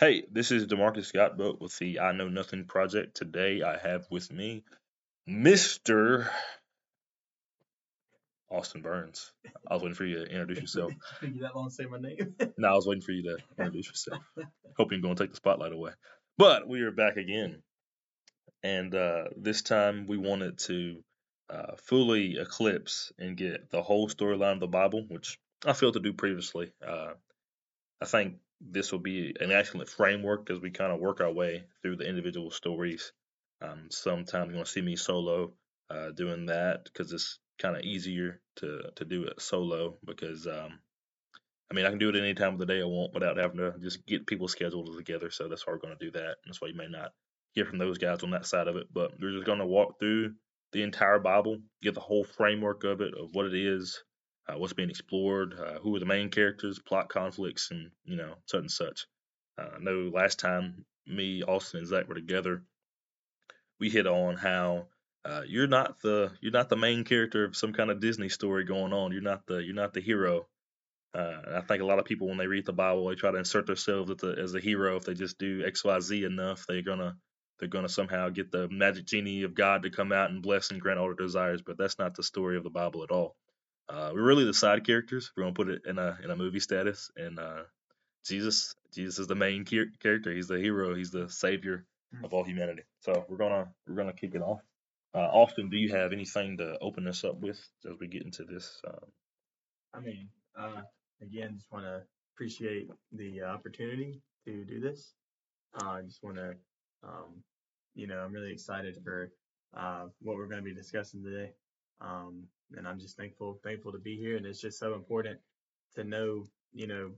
Hey, this is Damarcus Scott Boat with the I Know Nothing Project. Today I have with me Mr. Austin Burns. I was waiting for you to introduce yourself. Took you that long to say my name? no, I was waiting for you to introduce yourself. Hoping you're going to take the spotlight away. But we are back again. And uh, this time we wanted to uh, fully eclipse and get the whole storyline of the Bible, which I failed to do previously. Uh, I think this will be an excellent framework as we kind of work our way through the individual stories. Um, sometimes you're to see me solo uh, doing that because it's kind of easier to, to do it solo because, um, I mean, I can do it any time of the day I want without having to just get people scheduled together. So that's why we're going to do that. That's why you may not hear from those guys on that side of it. But we're just going to walk through the entire Bible, get the whole framework of it, of what it is, uh, what's being explored, uh, who are the main characters, plot conflicts, and you know such and such. Uh, I know last time me, Austin, and Zach were together, we hit on how uh, you're not the you're not the main character of some kind of Disney story going on. You're not the you're not the hero. Uh, I think a lot of people when they read the Bible, they try to insert themselves as the, as a hero. If they just do X Y Z enough, they're gonna they're gonna somehow get the magic genie of God to come out and bless and grant all their desires. But that's not the story of the Bible at all. Uh, we're really the side characters. We're gonna put it in a in a movie status, and uh, Jesus Jesus is the main character. He's the hero. He's the savior hmm. of all humanity. So we're gonna we're gonna kick it off. Uh, Austin, do you have anything to open us up with as we get into this? Um, I mean, uh, again, just want to appreciate the opportunity to do this. Uh, I just want to, um, you know, I'm really excited for uh, what we're going to be discussing today. Um, and I'm just thankful thankful to be here. And it's just so important to know, you know,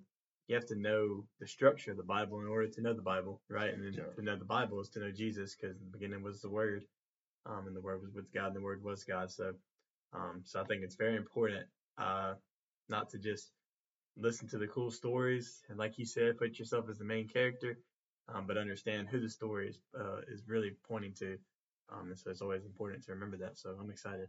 you have to know the structure of the Bible in order to know the Bible, right? And yeah. to know the Bible is to know Jesus, because the beginning was the Word, um, and the Word was with God, and the Word was God. So, um, so I think it's very important, uh, not to just listen to the cool stories and, like you said, put yourself as the main character, um, but understand who the story is uh, is really pointing to. Um, and so it's always important to remember that. So I'm excited.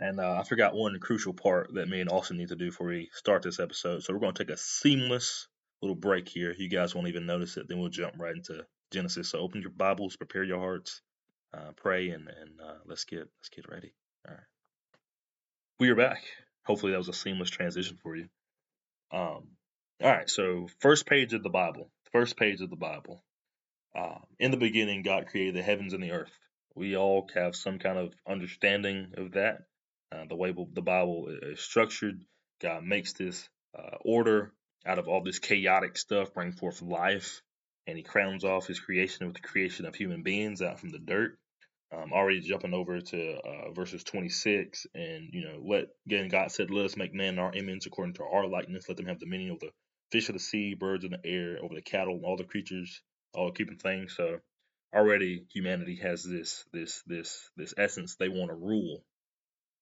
And uh, I forgot one crucial part that me and Austin need to do before we start this episode. So we're going to take a seamless little break here. You guys won't even notice it. Then we'll jump right into Genesis. So open your Bibles, prepare your hearts, uh, pray, and and uh, let's get let's get ready. All right. We are back. Hopefully that was a seamless transition for you. Um. All right. So first page of the Bible. First page of the Bible. Uh, in the beginning, God created the heavens and the earth. We all have some kind of understanding of that. Uh, the way the Bible is structured, God makes this uh, order out of all this chaotic stuff, bring forth life, and He crowns off His creation with the creation of human beings out from the dirt. Um, already jumping over to uh, verses 26, and you know, let again God said, "Let us make man in our image, according to our likeness. Let them have dominion over the fish of the sea, birds of the air, over the cattle, and all the creatures, all the keeping things." So already humanity has this this this this essence they want to rule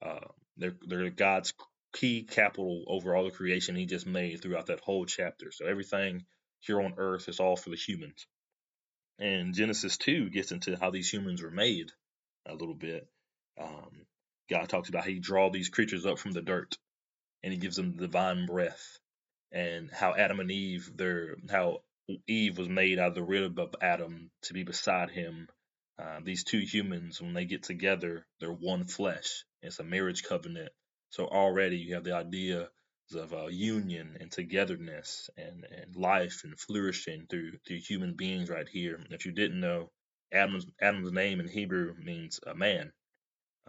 uh, they're they're God's key capital over all the creation He just made throughout that whole chapter. So everything here on Earth is all for the humans. And Genesis two gets into how these humans were made a little bit. Um, God talks about how He draw these creatures up from the dirt, and He gives them the divine breath, and how Adam and Eve, they're how Eve was made out of the rib of Adam to be beside him. Uh, these two humans, when they get together, they're one flesh. It's a marriage covenant. So already you have the idea of uh, union and togetherness and, and life and flourishing through through human beings right here. If you didn't know, Adam's Adam's name in Hebrew means a man.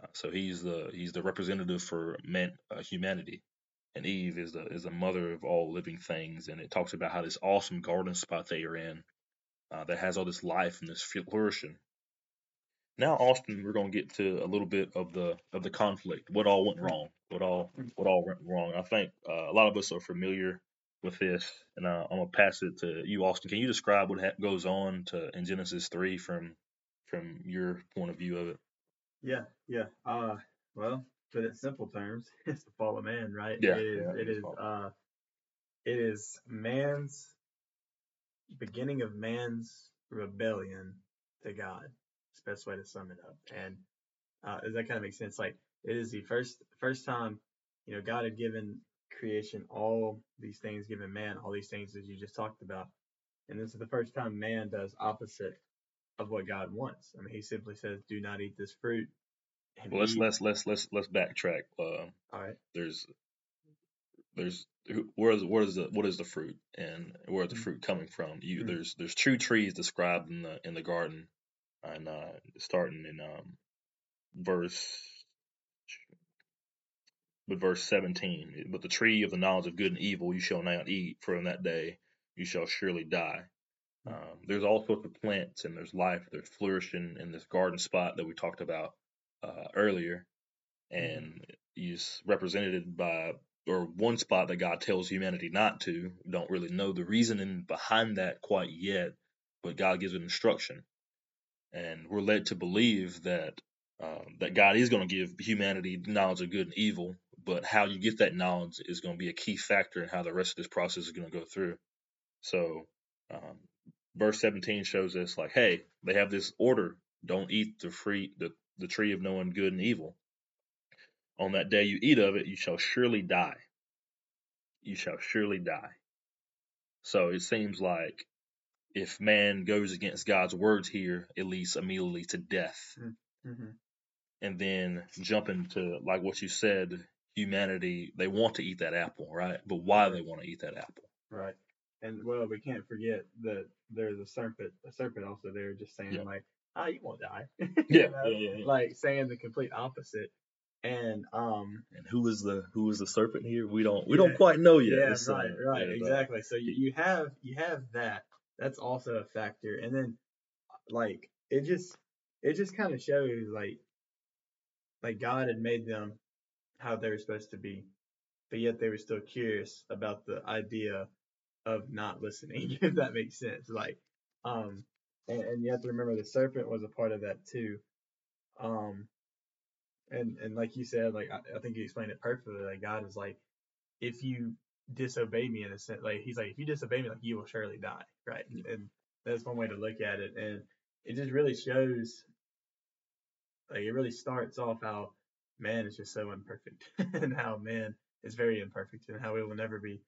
Uh, so he's the he's the representative for man, uh, humanity, and Eve is the is the mother of all living things. And it talks about how this awesome garden spot they are in uh, that has all this life and this flourishing now, Austin, we're going to get to a little bit of the of the conflict. What all went wrong? What all what all went wrong? I think uh, a lot of us are familiar with this, and uh, I'm gonna pass it to you, Austin. Can you describe what ha- goes on to in Genesis three from from your point of view of it? Yeah, yeah. Uh, well, put it in simple terms, it's the fall of man, right? Yeah, it is. Yeah, it is. Uh, it is man's beginning of man's rebellion to God best way to sum it up. And uh, does that kind of make sense? Like it is the first first time, you know, God had given creation all these things, given man all these things that you just talked about. and this is the first time man does opposite of what God wants. I mean, He simply says, "Do not eat this fruit." Well, let's eat- let's let's let's let's backtrack. Uh, All right. there's there's where is what is the what is the fruit and where is the Mhm. fruit coming from? You Mhm. there's there's two trees described in the in the garden, and uh, starting in um, verse with verse 17. But the tree of the knowledge of good and evil you shall not eat, for in that day you shall surely die. Um, there's all sorts of plants and there's life, there's flourishing in this garden spot that we talked about uh, earlier, and is represented by or one spot that God tells humanity not to. We don't really know the reasoning behind that quite yet, but God gives an instruction, and we're led to believe that um, that God is going to give humanity knowledge of good and evil, but how you get that knowledge is going to be a key factor in how the rest of this process is going to go through. So, um, verse 17 shows us like, hey, they have this order: don't eat the free the, the tree of knowing good and evil. On that day you eat of it, you shall surely die. You shall surely die. So it seems like if man goes against God's words here, it leads immediately to death. Mm-hmm. and then jumping to like what you said, humanity they want to eat that apple, right? But why they want to eat that apple? Right. And well, we can't forget that there's a serpent. A serpent also there, just saying Yeah. like, "Ah, you won't die." You Yeah, know? yeah, yeah. Like saying the complete opposite. And um, And who is the who is the serpent here? We don't we don't quite know yet. yeah, uh, right, right, exactly. So you, you have you have that. That's also a factor. And then like it just it just kind of shows like like God had made them how they were supposed to be, but yet they were still curious about the idea of not listening, if that makes sense. Like, um, and, and you have to remember the serpent was a part of that too. Um, and and like you said, like I, I think you explained it perfectly. Like God is like, if you disobey me in a sense, like He's like, if you disobey me, like you will surely die, right? And, and that's one way to look at it, and it just really shows, like it really starts off how man is just so imperfect, and how man is very imperfect, and how it will never be,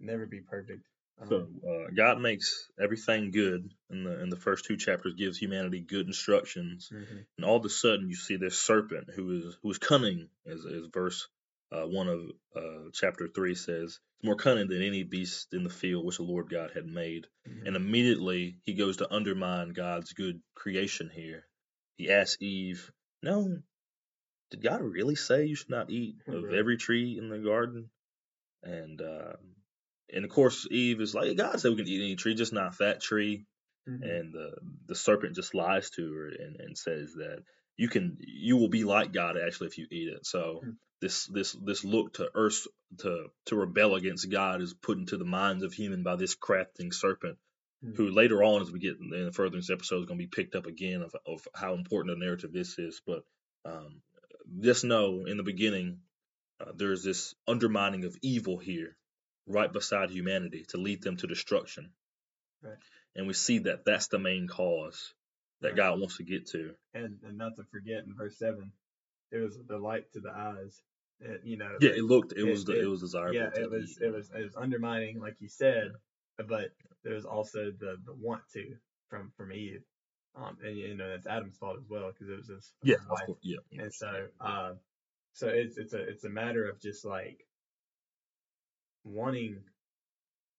never be perfect. Um, So uh, God makes everything good in the in the first two chapters, gives humanity good instructions, mhm. and all of a sudden you see this serpent who is who is cunning, as, as verse uh, one of uh, chapter three says, "It's more cunning than any beast in the field which the Lord God had made." Mhm. And immediately he goes to undermine God's good creation here. He asks Eve, "No, did God really say you should not eat of Right. every tree in the garden?" And uh, and of course Eve is like, "God said we can eat any tree, just not that tree." Mhm. and the the serpent just lies to her and, and says that you can you will be like God actually if you eat it. So Hmm. this this this look to earth to to rebel against God is put into the minds of human by this crafting serpent, Hmm. who later on as we get in the further in this episode is going to be picked up again of, of how important a narrative this is. But um, just know in the beginning uh, there's this undermining of evil here, right beside humanity to lead them to destruction. Right. And we see that that's the main cause that. God wants to get to. and and not to forget in verse seven, it was the light to the eyes. It, you know, Yeah, it looked, it, it- was, the, it- it was desirable. yeah, it was it was it was undermining, like you said, but there was also the the want to from from Eve, um, and you know that's Adam's fault as well because it was his Yeah, his of course, yeah. and so uh, so it's it's a it's a matter of just like wanting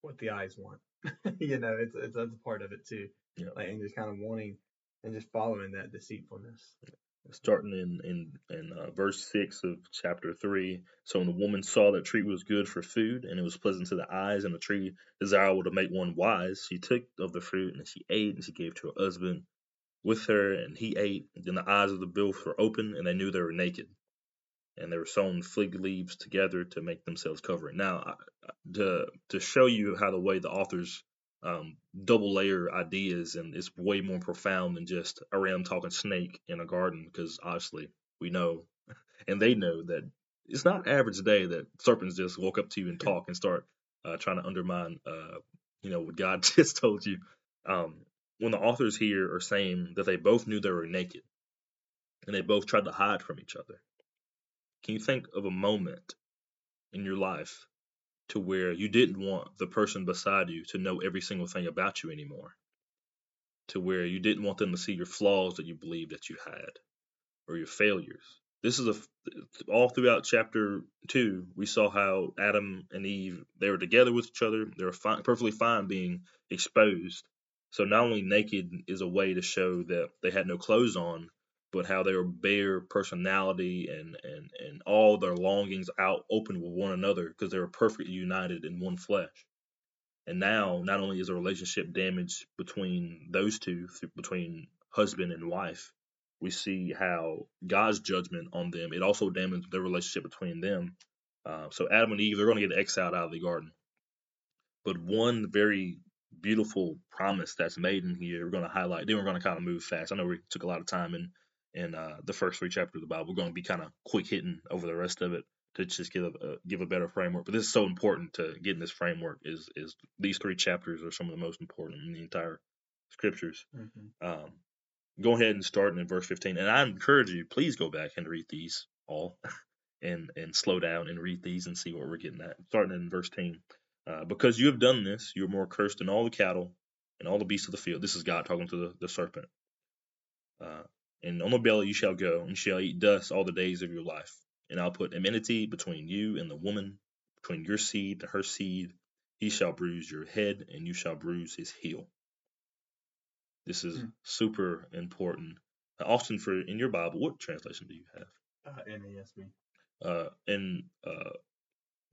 what the eyes want. you know, it's it's that's a part of it too. Yeah. Like and just kind of wanting and just following that deceitfulness. starting in in in uh, verse six of chapter three. So when the woman saw that tree was good for food, and it was pleasant to the eyes, and the tree desirable to make one wise, she took of the fruit and she ate, and she gave to her husband with her, and he ate. Then the eyes of the both were open, and they knew they were naked, and they were sewn fig leaves together to make themselves covering. Now, to to show you how the way the authors um, double layer ideas, and it's way more profound than just a random talking snake in a garden, because obviously we know, and they know that it's not average day that serpents just walk up to you and talk and start uh, trying to undermine, uh, you know, what God just told you. Um, when the authors here are saying that they both knew they were naked, and they both tried to hide from each other, can you think of a moment in your life to where you didn't want the person beside you to know every single thing about you anymore, to where you didn't want them to see your flaws that you believed that you had or your failures. This is a all throughout chapter two. We saw how Adam and Eve they were together with each other. They were fine, perfectly fine being exposed. So not only naked is a way to show that they had no clothes on, but how they were bare personality and and and all their longings out open with one another because they were perfectly united in one flesh. And now, not only is the relationship damaged between those two, between husband and wife, we see how God's judgment on them, it also damaged their relationship between them. Uh, so Adam and Eve, they're going to get exiled out of the garden. But one very beautiful promise that's made in here, we're going to highlight. Then we're going to kind of move fast. I know we took a lot of time in in uh, the first three chapters of the Bible. We're going to be kind of quick hitting over the rest of it to just give a give a better framework. But this is so important to get in this framework. Is is these three chapters are some of the most important in the entire scriptures. Mm-hmm. Um, go ahead and start in verse 15. And I encourage you, please go back and read these all and and slow down and read these and see what we're getting at. Starting in verse 10. Uh, because you have done this, you are more cursed than all the cattle and all the beasts of the field. This is God talking to the, the serpent. Uh, and on the belly you shall go, and shall eat dust all the days of your life. And I'll put enmity between you and the woman, between your seed and her seed. He shall bruise your head, and you shall bruise his heel. This is mm. super important. Uh, Austin, for in your Bible, what translation do you have? Uh, NASB. Uh, in uh,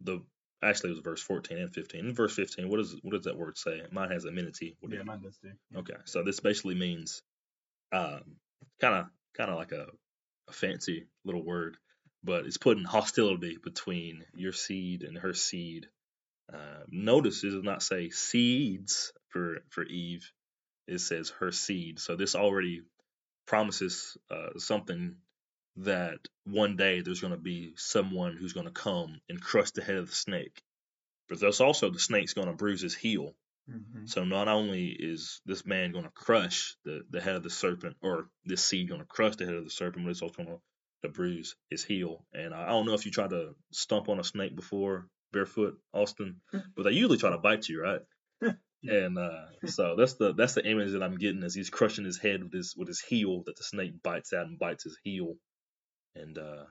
the actually it was verse 14 and 15. In verse 15, what does what does that word say? Mine has enmity. What yeah, mine does too. Okay, so this basically means um, kind of kind of like a, a fancy little word, but it's putting hostility between your seed and her seed. Uh, notice it does not say seeds for for Eve it says her seed. So this already promises uh, something that one day there's going to be someone who's going to come and crush the head of the snake. But there's also the snake's going to bruise his heel. Mm-hmm. So not only is this man going to crush the, the head of the serpent, or this seed going to crush the head of the serpent, but it's also going to bruise his heel. And I don't know if you tried to stomp on a snake before barefoot, Austin, but they usually try to bite you, right? And uh, so that's the that's the image that I'm getting as he's crushing his head with his with his heel that the snake bites out and bites his heel. And uh,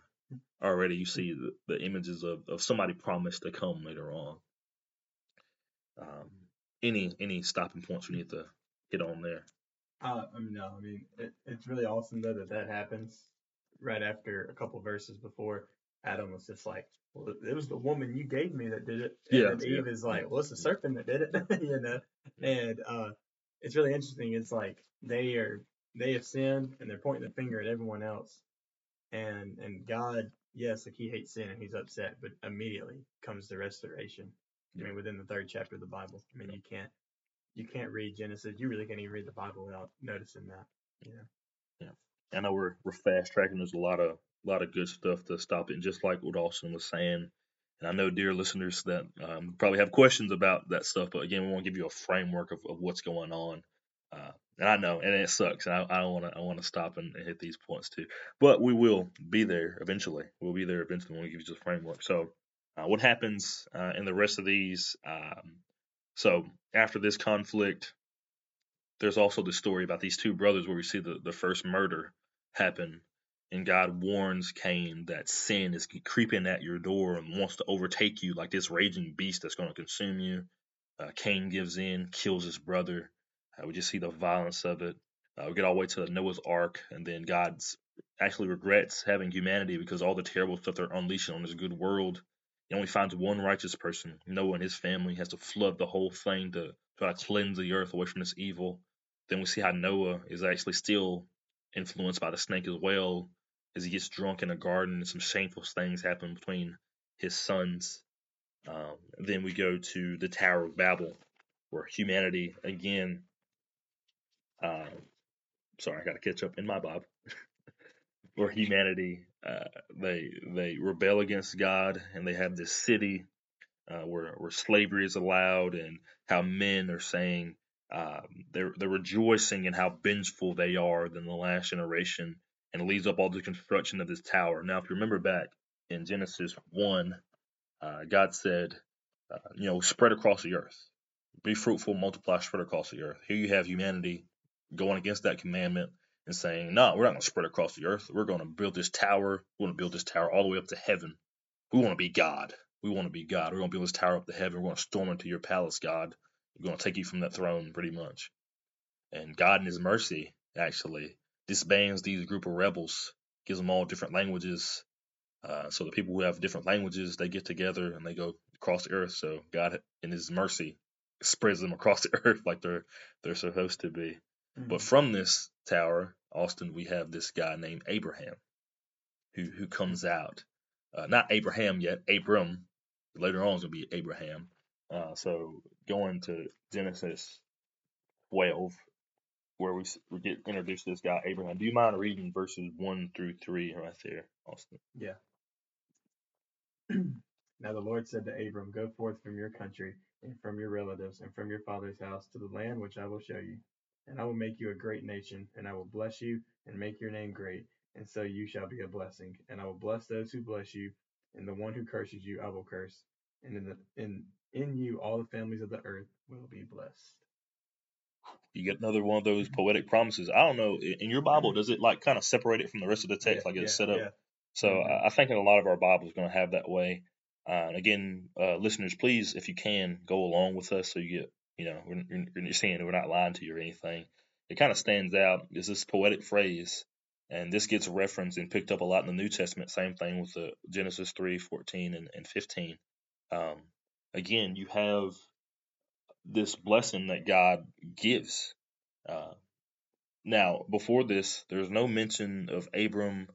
already you see the, the images of, of somebody promised to come later on. Um, any any stopping points we need to hit on there? Uh, I mean, no, I mean it, it's really awesome though that that happens right after a couple verses before Adam was just like, well, it was the woman you gave me that did it. And yeah, Eve yeah. is like, well, it's the serpent that did it, you know. And uh, it's really interesting. It's like they are they have sinned and they're pointing the finger at everyone else. And and God, yes, like he hates sin and he's upset, but immediately comes the restoration. I mean, within the third chapter of the Bible. I mean, you can't you can't read Genesis. You really can't even read the Bible without noticing that. Yeah. Yeah. I know we're we're fast tracking. There's a lot of a lot of good stuff to stop it. And just like what Austin was saying, and I know, dear listeners, that um, probably have questions about that stuff. But again, we want to give you a framework of, of what's going on. Uh, and I know, and it sucks. And I, want to, I want to stop and, and, hit these points too. But we will be there eventually. We'll be there eventually when we give you the framework. So, uh, what happens uh, in the rest of these? Um, so after this conflict, there's also the story about these two brothers where we see the, the first murder happen and God warns Cain that sin is creeping at your door and wants to overtake you like this raging beast that's going to consume you. Uh, Cain gives in, kills his brother. Uh, we just see the violence of it. Uh, we get all the way to Noah's Ark, and then God actually regrets having humanity because all the terrible stuff they're unleashing on this good world. He only finds one righteous person. Noah and his family has to flood the whole thing to try to cleanse the earth away from this evil. Then we see how Noah is actually still influenced by the snake as well, as he gets drunk in a garden and some shameful things happen between his sons. Um, then we go to the Tower of Babel, where humanity again. Uh, sorry, I got to catch up in my Bob. where humanity uh, they they rebel against God and they have this city uh, where where slavery is allowed and how men are saying um, they're they're rejoicing in how vengeful they are than the last generation and leads up all the construction of this tower. Now, if you remember back in Genesis 1, uh, God said, uh, you know, spread across the earth. Be fruitful, multiply, spread across the earth. Here you have humanity going against that commandment and saying, no, we're not going to spread across the earth. We're going to build this tower. We're going to build this tower all the way up to heaven. We want to be God. We want to be God. We're going to build this tower up to heaven. We're going to storm into your palace, God. We're going to take you from that throne, pretty much. And God, in His mercy, actually disbands these group of rebels, gives them all different languages. Uh, so the people who have different languages, they get together and they go across the earth. So God, in His mercy, spreads them across the earth like they're they're supposed to be. Mm-hmm. But from this tower, Austin, we have this guy named Abraham, who who comes out. Uh, not Abraham yet, Abram. Later on is gonna be Abraham. Uh, so going to Genesis 12, where we, we get introduced to this guy Abraham. Do you mind reading verses one through three right there, Austin? Yeah. now the Lord said to Abram, Go forth from your country and from your relatives and from your father's house to the land which I will show you. And I will make you a great nation, and I will bless you and make your name great, and so you shall be a blessing. And I will bless those who bless you, and the one who curses you I will curse. And in the in in you all the families of the earth will be blessed. You get another one of those poetic promises. I don't know. In your Bible, does it like kind of separate it from the rest of the text, yeah, like it's yeah, set up? Yeah. So mm-hmm. I think in a lot of our Bibles going to have that way. Uh, again, uh, listeners, please, if you can, go along with us so you get, you know, we're, you're seeing we're not lying to you or anything. It kind of stands out It's this poetic phrase, and this gets referenced and picked up a lot in the New Testament. Same thing with the Genesis 3, 14, and, and 15. Um, again, you have this blessing that God gives. Uh, now, before this, there's no mention of Abram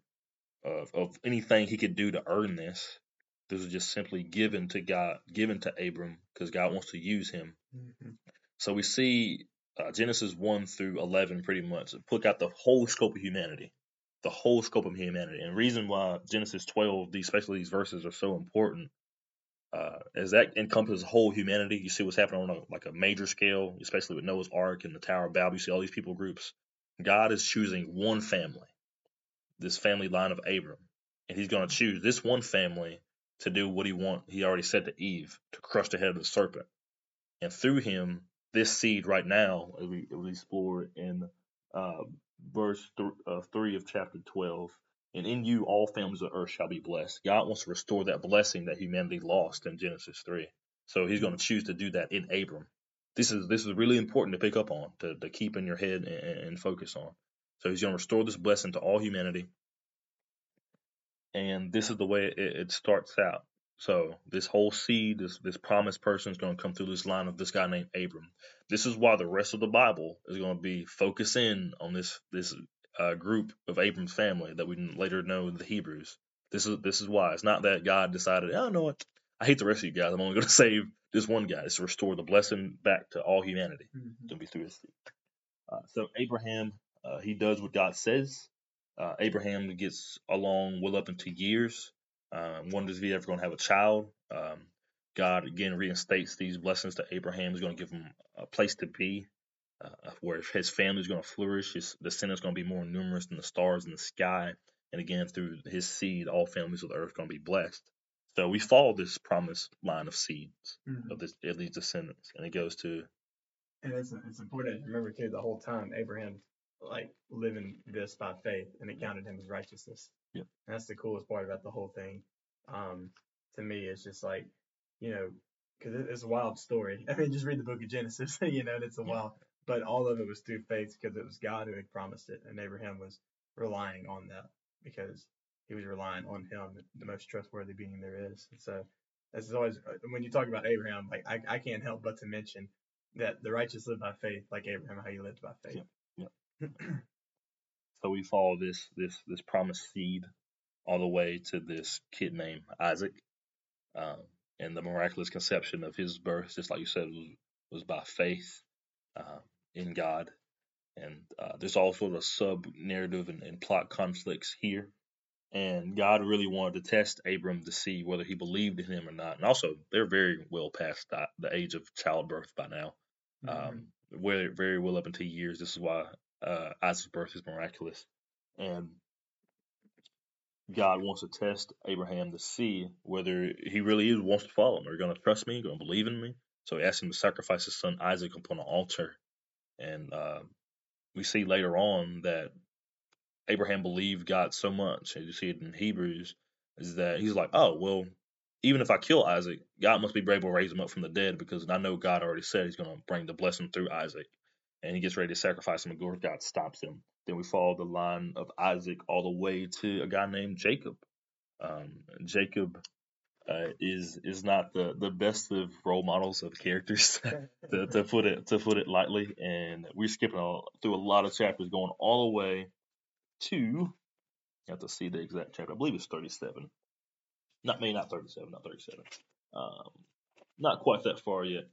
of, of anything he could do to earn this. This was just simply given to God, given to Abram because God wants to use him. Mm-hmm. So we see uh, Genesis 1 through 11 pretty much put out the whole scope of humanity, the whole scope of humanity. And reason why Genesis 12, these, especially these verses, are so important uh, as that encompasses whole humanity, you see what's happening on a, like a major scale, especially with Noah's Ark and the Tower of Babel. You see all these people groups. God is choosing one family, this family line of Abram, and He's going to choose this one family to do what He want. He already said to Eve to crush the head of the serpent, and through him, this seed right now, as we, as we explore in uh, verse th- uh, three of chapter twelve, and in you all families of earth shall be blessed. God wants to restore that blessing that humanity lost in Genesis 3. So he's going to choose to do that in Abram. This is this is really important to pick up on, to, to keep in your head and, and focus on. So he's going to restore this blessing to all humanity. And this is the way it, it starts out. So this whole seed, this this promised person is going to come through this line of this guy named Abram. This is why the rest of the Bible is going to be focused in on this this uh, group of Abram's family that we later know the Hebrews. This is this is why it's not that God decided, I oh, know what, I hate the rest of you guys. I'm only going to save this one guy. It's to restore the blessing back to all humanity. Mm-hmm. To be through his uh, so Abraham, uh, he does what God says. Uh, Abraham gets along well up into years. Uh, wonders if he's ever going to have a child. Um, God again reinstates these blessings to Abraham. He's going to give him a place to be uh, where his family is going to flourish. His descendants going to be more numerous than the stars in the sky. And again, through his seed, all families of the earth are going to be blessed. So we follow this promised line of seeds mm-hmm. of this of these descendants, and it goes to. And it's it's important to remember too the whole time Abraham like living this by faith, and it counted him as righteousness. Yep. And that's the coolest part about the whole thing. Um, to me, it's just like, you know, because it's a wild story. I mean, just read the book of Genesis, you know, and it's a yeah. wild but all of it was through faith because it was God who had promised it, and Abraham was relying on that because he was relying on Him, the most trustworthy being there is. And so, this is always uh, when you talk about Abraham, like I, I can't help but to mention that the righteous live by faith, like Abraham, how he lived by faith. Yeah. so we follow this this this promised seed all the way to this kid named Isaac, um, and the miraculous conception of his birth, just like you said, was was by faith. Um, in God. And uh, there's also the sub narrative and, and, plot conflicts here. And God really wanted to test Abram to see whether he believed in him or not. And also, they're very well past the, the age of childbirth by now. Mm-hmm. Um, very, very well up into years. This is why uh, Isaac's birth is miraculous. And God wants to test Abraham to see whether he really is wants to follow him. Are you going to trust me? Going to believe in me? So he asks him to sacrifice his son Isaac upon an altar. And uh, we see later on that Abraham believed God so much, and you see it in Hebrews, is that he's like, oh, well, even if I kill Isaac, God must be able to raise him up from the dead because I know God already said he's going to bring the blessing through Isaac. And he gets ready to sacrifice him, and God stops him. Then we follow the line of Isaac all the way to a guy named Jacob. Um, Jacob uh, is is not the, the best of role models of characters, to, to put it to put it lightly. And we're skipping a, through a lot of chapters, going all the way to you have to see the exact chapter. I believe it's 37. Not me, not 37, not 37. Um, not quite that far yet.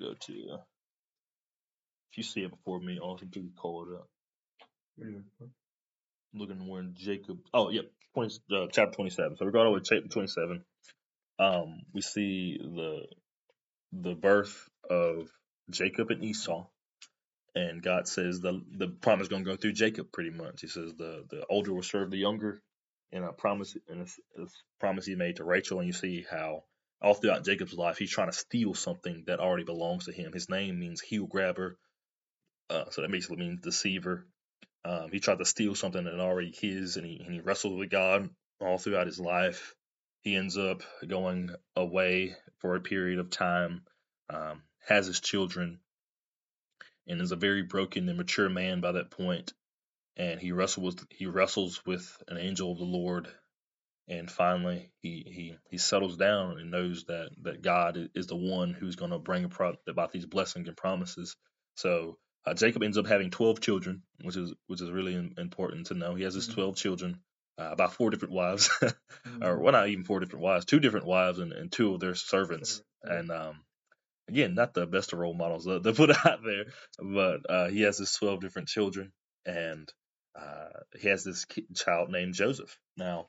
Go to if you see it before me, also please call it up. Looking when Jacob. Oh, yep, 20, uh, chapter 27. So we're going over chapter 27. Um, we see the the birth of Jacob and Esau, and God says the the promise is going to go through Jacob pretty much. He says the the older will serve the younger, and a promise and a, promise he made to Rachel. And you see how all throughout Jacob's life he's trying to steal something that already belongs to him. His name means heel grabber, uh, so that basically means deceiver. Um, he tried to steal something that already his, and he and he wrestled with God all throughout his life. He ends up going away for a period of time, um, has his children, and is a very broken and mature man by that point. And he wrestles he wrestles with an angel of the Lord, and finally he he he settles down and knows that that God is the one who's going to bring about these blessings and promises. So uh, Jacob ends up having twelve children, which is which is really important to know. He has his mm-hmm. twelve children, uh, about four different wives, mm-hmm. or well, not even four different wives, two different wives and, and two of their servants. And um, again, not the best of role models to, to put out there, but uh, he has his 12 different children, and uh, he has this child named Joseph. Now,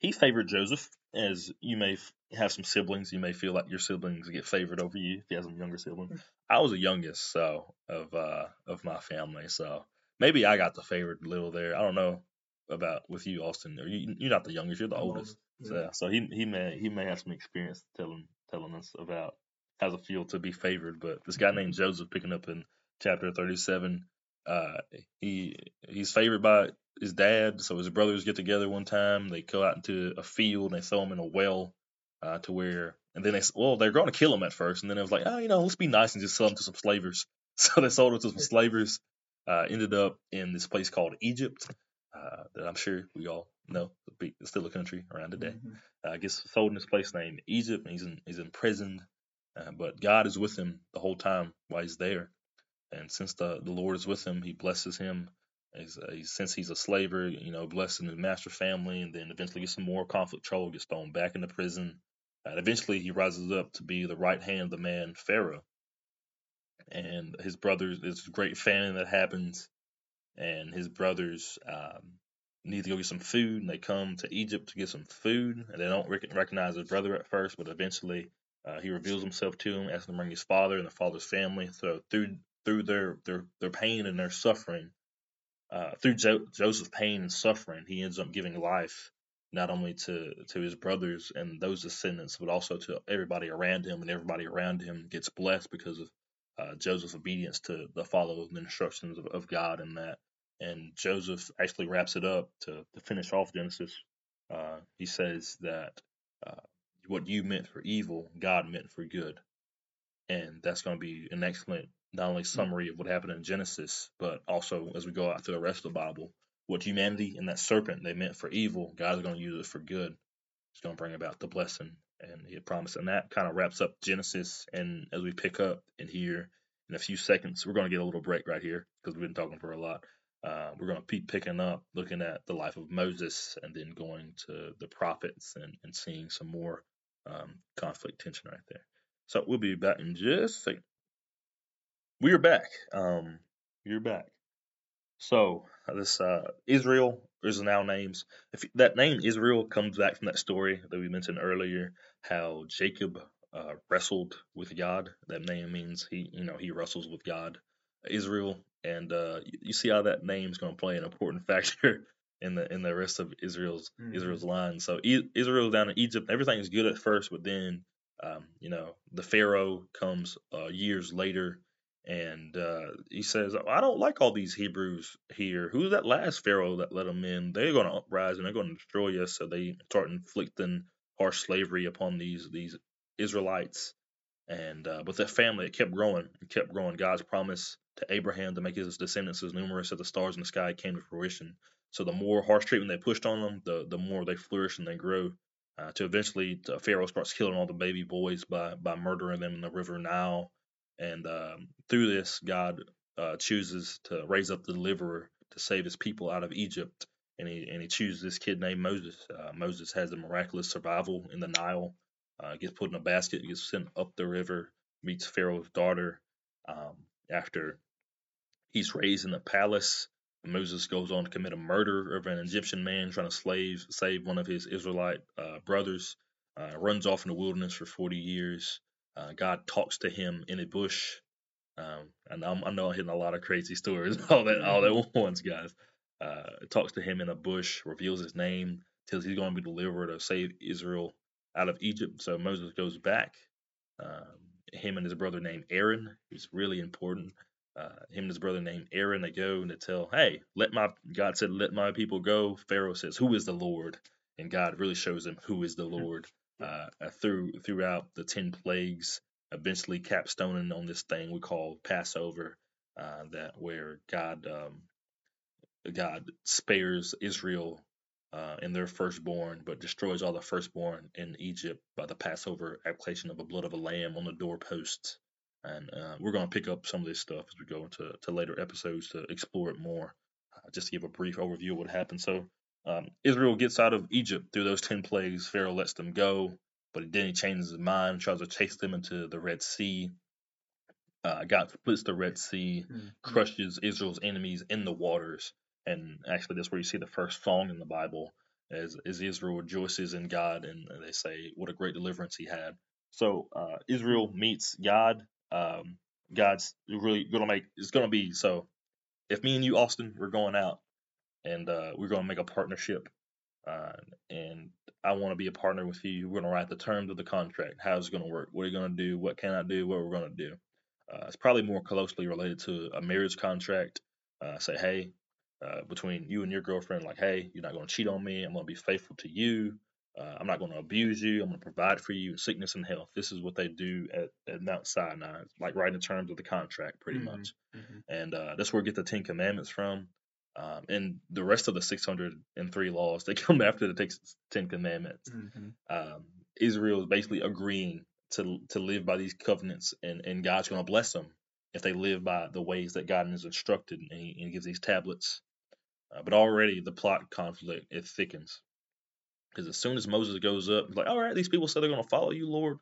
he favored Joseph, as you may f- have some siblings. You may feel like your siblings get favored over you if you have some younger siblings. Mm. I was the youngest, so of uh, of my family, so maybe I got the favored little there. I don't know about with you, Austin. You, you're not the youngest; you're the oldest. oldest. So, so he he may he may have some experience telling telling us about has a feel to be favored. But this guy named Joseph, picking up in chapter 37, uh, he he's favored by his dad. So his brothers get together one time. They go out into a field and they throw him in a well uh, to where, and then they well they're going to kill him at first, and then it was like, oh, you know, let's be nice and just sell him to some slavers. So they sold him to some slavers. Uh, ended up in this place called Egypt, uh, that I'm sure we all know. It's still a country around today. Mm-hmm. Uh, I guess sold in this place named Egypt, and he's in, he's imprisoned uh, but God is with him the whole time while he's there. And since the, the Lord is with him, he blesses him. He's, uh, since he's a slaver, you know, blessing his master family, and then eventually gets some more conflict trouble, gets thrown back into prison. And eventually he rises up to be the right hand of the man, Pharaoh. And his brothers, there's a great famine that happens, and his brothers um, need to go get some food, and they come to Egypt to get some food, and they don't rec- recognize their brother at first, but eventually uh, he reveals himself to him, asking him to bring his father and the father's family. So through through their their their pain and their suffering, uh, through jo- Joseph's pain and suffering, he ends up giving life not only to to his brothers and those descendants, but also to everybody around him, and everybody around him gets blessed because of uh, Joseph's obedience to the follow the instructions of, of God and that. And Joseph actually wraps it up to, to finish off Genesis. Uh, he says that uh, what you meant for evil, God meant for good. And that's going to be an excellent, not only summary of what happened in Genesis, but also as we go out through the rest of the Bible, what humanity and that serpent they meant for evil, God's going to use it for good. It's going to bring about the blessing. And he had promised. And that kind of wraps up Genesis. And as we pick up in here in a few seconds, we're going to get a little break right here because we've been talking for a lot. Uh, we're going to keep picking up, looking at the life of Moses, and then going to the prophets and, and seeing some more um, conflict tension right there. So we'll be back in just a second. We are back. Um, we're back. So this uh, Israel is now names. If that name Israel comes back from that story that we mentioned earlier, how Jacob uh, wrestled with God. That name means he, you know, he wrestles with God. Israel, and uh, you see how that name is going to play an important factor in the in the rest of Israel's Mhm. Israel's line. So e- Israel's down in Egypt. Everything's good at first, but then um, you know the Pharaoh comes uh, years later, and uh, he says, "I don't like all these Hebrews here. Who's that last Pharaoh that let them in? They're going to uprise and they're going to destroy us." So they start inflicting harsh slavery upon these these Israelites. And uh, but that family, it kept growing, it kept growing. God's promise to Abraham to make his descendants as numerous as the stars in the sky came to fruition. So the more harsh treatment they pushed on them, the the more they flourish and they grow. Uh, to eventually, uh, Pharaoh starts killing all the baby boys by by murdering them in the river Nile. And um, through this, God uh, chooses to raise up the deliverer to save his people out of Egypt. And he and he chooses this kid named Moses. Uh, Moses has a miraculous survival in the Nile. Uh, gets put in a basket, gets sent up the river, meets Pharaoh's daughter. Um, after he's raised in the palace, Moses goes on to commit a murder of an Egyptian man trying to slave save one of his Israelite uh, brothers. Uh, runs off in the wilderness for 40 years. Uh, God talks to him in a bush. Um, and I'm, I know I'm hitting a lot of crazy stories all that all at once, guys. Uh, talks to him in a bush, reveals his name, tells he's going to be delivered to save Israel out of Egypt. So Moses goes back. Um, him and his brother named Aaron, who's really important. Uh, him and his brother named Aaron, they go and they tell, "Hey, let my God said, let my people go." Pharaoh says, "Who is the Lord?" And God really shows him who is the Lord uh, through throughout the ten plagues. Eventually, capstoning on this thing we call Passover, uh, that where God um, God spares Israel uh, and their firstborn, but destroys all the firstborn in Egypt by the Passover application of the blood of a lamb on the doorposts. And uh, we're going to pick up some of this stuff as we go into to later episodes to explore it more. Uh, just to give a brief overview of what happened. So um, Israel gets out of Egypt through those ten plagues. Pharaoh lets them go, but then he changes his mind, tries to chase them into the Red Sea. Uh, God splits the Red Sea, Mhm. crushes Israel's enemies in the waters. And actually, that's where you see the first song in the Bible, as, as Israel rejoices in God, and they say, "What a great deliverance He had." So uh, Israel meets God. Um, God's really gonna make. It's gonna be so. If me and you, Austin, we're going out, and uh, we're gonna make a partnership, uh, and I want to be a partner with you. We're gonna write the terms of the contract. How's it gonna work? What are you gonna do? What can I do? What we're gonna do? Uh, it's probably more closely related to a marriage contract. Uh, say, hey, uh, between you and your girlfriend, like, hey, you're not going to cheat on me. I'm going to be faithful to you. Uh, I'm not going to abuse you. I'm going to provide for you in sickness and health. This is what they do at, at Mount Sinai, like writing the terms of the contract, pretty Mhm. much. Mhm. And uh, that's where we get the Ten Commandments from. Um, and the rest of the 603 laws, they come after the Ten Commandments Mhm. um, Israel is basically agreeing to to live by these covenants, and, and God's going to bless them if they live by the ways that God has instructed, and He, and he gives these tablets. Uh, but already the plot conflict it thickens because as soon as Moses goes up, he's like, "All right, these people said they're going to follow you, Lord."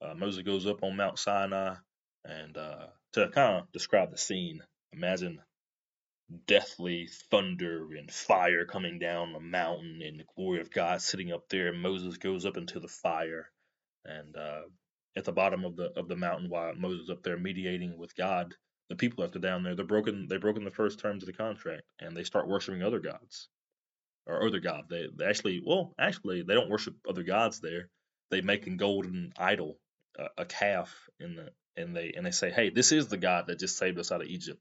Uh, Moses goes up on Mount Sinai, and uh, to kind of describe the scene, imagine deathly thunder and fire coming down the mountain and the glory of God sitting up there. And Moses goes up into the fire and uh, at the bottom of the of the mountain while Moses up there mediating with God the people after down there they're broken they've broken the first terms of the contract and they start worshiping other gods or other god they, they actually well actually they don't worship other gods there. They make a golden idol a, a calf in the and they and they say hey this is the God that just saved us out of Egypt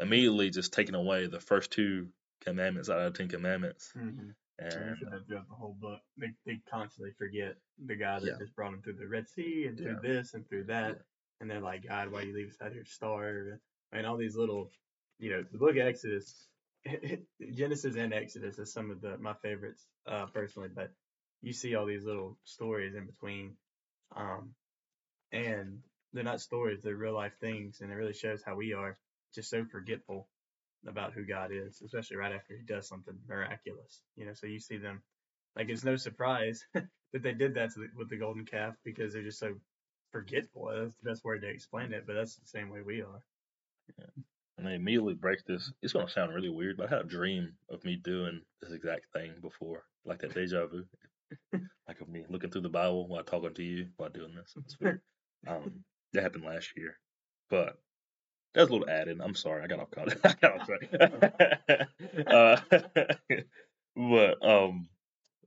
immediately just taking away the first two commandments out of the Ten Commandments. Mhm. And And should have throughout the whole book. They, they constantly forget the God that Yeah. just brought them through the Red Sea and through this and through that. Yeah. And they're like, God, why you leave us out here to starve? And all these little, you know, the book of Exodus, Genesis and Exodus is some of the my favorites uh, personally. But you see all these little stories in between, um, and they're not stories; they're real life things, and it really shows how we are just so forgetful about who God is, especially right after He does something miraculous. You know, so you see them like it's no surprise that they did that to the, with the golden calf because they're just so forgetful. That's the best word to explain it, but that's the same way we are. and they immediately break this. It's gonna sound really weird, but I had a dream of me doing this exact thing before, like that deja vu, like of me looking through the Bible while talking to you while doing this. It's weird. Um, that happened last year, but that's a little added. I'm sorry, I got off track. I got off track. uh, but um,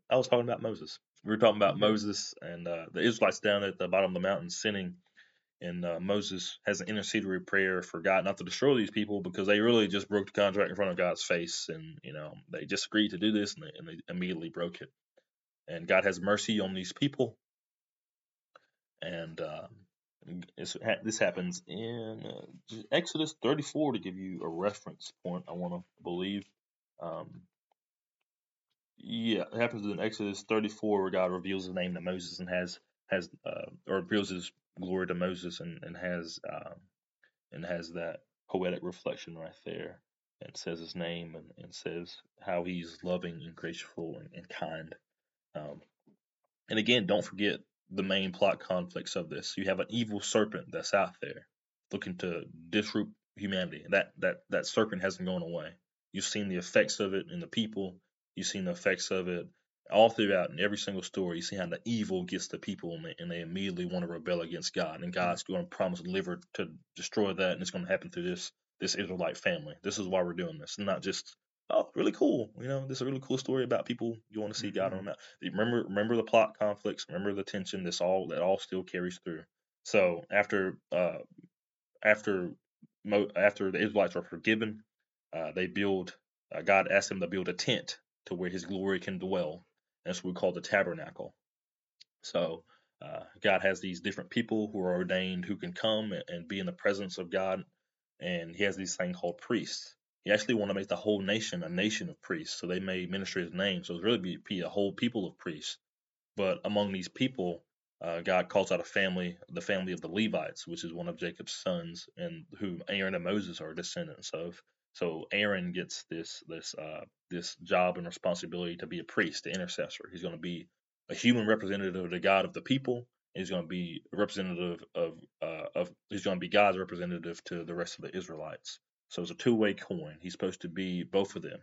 I was talking about Moses. We were talking about Mhm. Moses and uh, the Israelites down at the bottom of the mountain sinning, and uh, Moses has an intercedatory prayer for God not to destroy these people because they really just broke the contract in front of God's face, and you know they just agreed to do this, and they, and they immediately broke it. And God has mercy on these people, and uh, this happens in uh, Exodus 34 to give you a reference point. I want to believe. Um, yeah, it happens in Exodus 34 where God reveals His name to Moses and has has uh, or reveals His glory to Moses and and has um, and has that poetic reflection right there and says His name and, and says how He's loving and graceful and, and kind. Um, and again, don't forget the main plot conflicts of this. You have an evil serpent that's out there looking to disrupt humanity. That that that serpent hasn't gone away. You've seen the effects of it in the people. You've seen the effects of it all throughout in every single story. You see how the evil gets the people and they, and they immediately want to rebel against God. And mm-hmm. God's going to promise deliver to destroy that, and it's going to happen through this this Israelite family. This is why we're doing this, not just oh, really cool. You know, this is a really cool story about people you want to see God Mhm. on that. Remember, remember the plot conflicts. Remember the tension. This all that all still carries through. So after uh, after Mo, after the Israelites are forgiven, uh, they build. Uh, God asks them to build a tent to where His glory can dwell. That's what we call the tabernacle. So uh, God has these different people who are ordained who can come and, and be in the presence of God, and He has these things called priests. He actually want to make the whole nation a nation of priests, so they may minister His name. So it's really be, a whole people of priests. But among these people, uh, God calls out a family, the family of the Levites, which is one of Jacob's sons, and who Aaron and Moses are descendants of. So Aaron gets this this uh, this job and responsibility to be a priest, the intercessor. He's going to be a human representative of the God of the people. He's going to be representative of uh, of he's going to be God's representative to the rest of the Israelites. So it's a two way coin. He's supposed to be both of them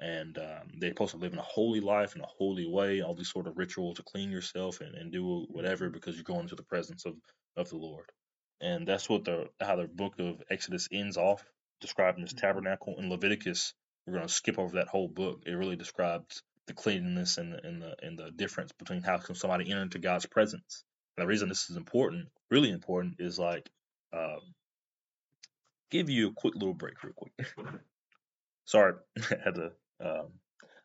and um, they're supposed to live in a holy life in a holy way, all these sort of rituals to clean yourself and, and do whatever because you're going into the presence of, of the Lord. And that's what the how the book of Exodus ends off, describing this tabernacle. In Leviticus, we're going to skip over that whole book. It really describes the cleanliness and the, and the and the difference between how can somebody enter into God's presence. And the reason this is important, really important, is like um, give you a quick little break, real quick. Sorry, had to. Um,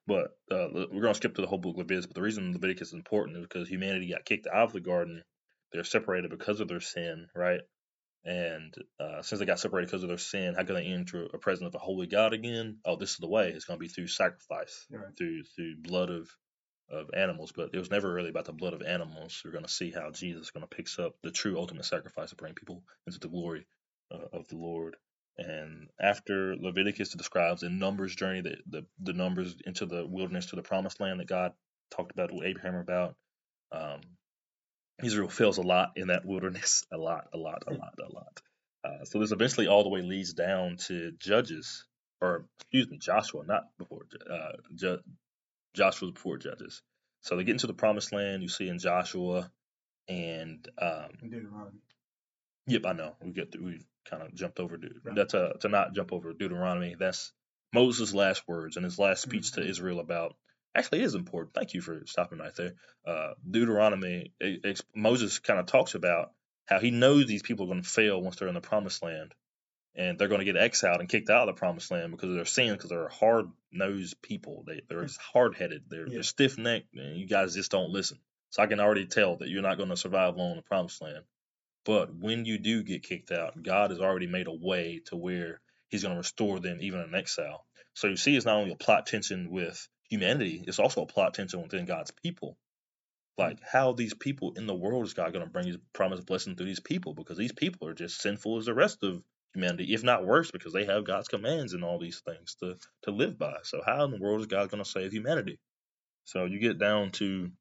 but uh, we're going to skip to the whole book of Leviticus. But the reason Leviticus is important is because humanity got kicked out of the garden. They're separated because of their sin, right? And uh, since they got separated because of their sin, how can they enter a presence of a holy God again? Oh, this is the way. It's going to be through sacrifice, Right. through through blood of of animals. But it was never really about the blood of animals. We're going to see how Jesus is going to picks up the true ultimate sacrifice to bring people into the glory uh, of the Lord. And after Leviticus, it describes the numbers journey, the, the the numbers into the wilderness to the promised land that God talked about with Abraham about. Um, Israel fails a lot in that wilderness, a lot, a lot, a lot, a lot. Uh, so this eventually all the way leads down to Judges, or excuse me, Joshua, not before uh, Ju- Joshua's before Judges. So they get into the promised land. You see in Joshua, and um, Deuteronomy. Yep, I know. We get we kind of jumped over Deut- Right. that's a to not jump over Deuteronomy. That's Moses' last words and his last speech to Mhm. Israel about. Actually, is important. Thank you for stopping right there. Uh, Deuteronomy, it, Moses kind of talks about how he knows these people are going to fail once they're in the promised land, and they're going to get exiled and kicked out of the promised land because of their sin, because they're hard nosed people. They they're just hard headed. They're, Yeah. they're stiff necked, and you guys just don't listen. So I can already tell that you're not going to survive long in the promised land. But when you do get kicked out, God has already made a way to where He's going to restore them even in exile. So you see, it's not only a plot tension with humanity, it's also a plot tension within God's people. Like, how these people in the world is God going to bring His promised blessing through these people? Because these people are just sinful as the rest of humanity, if not worse, because they have God's commands and all these things to, to live by. So, how in the world is God going to save humanity? So, you get down to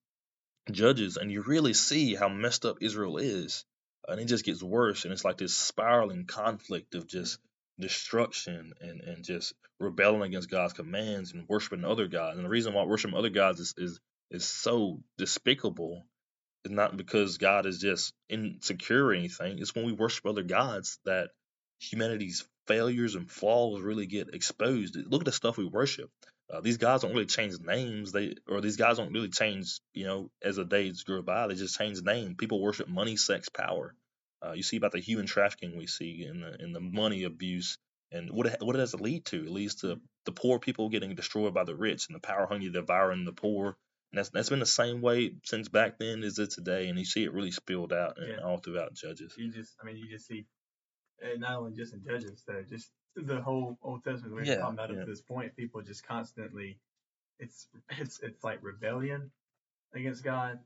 Judges, and you really see how messed up Israel is. And it just gets worse, and it's like this spiraling conflict of just destruction and, and just rebelling against God's commands and worshiping other gods. And the reason why worshiping other gods is is, is so despicable is not because God is just insecure or anything. It's when we worship other gods that humanity's failures and flaws really get exposed. Look at the stuff we worship. Uh, these guys don't really change names. They or these guys don't really change. You know, as the days go by, they just change name. People worship money, sex, power. Uh, you see about the human trafficking we see in the in the money abuse, and what it, what does it lead to? It leads to the poor people getting destroyed by the rich, and the power hungry devouring the poor. And that's that's been the same way since back then as it today, and you see it really spilled out Yeah. all throughout Judges. You just, I mean, you just see, and not only just in Judges, though, just the whole Old Testament we've Yeah, talking about up yeah. to this point, people just constantly, it's it's it's like rebellion against God,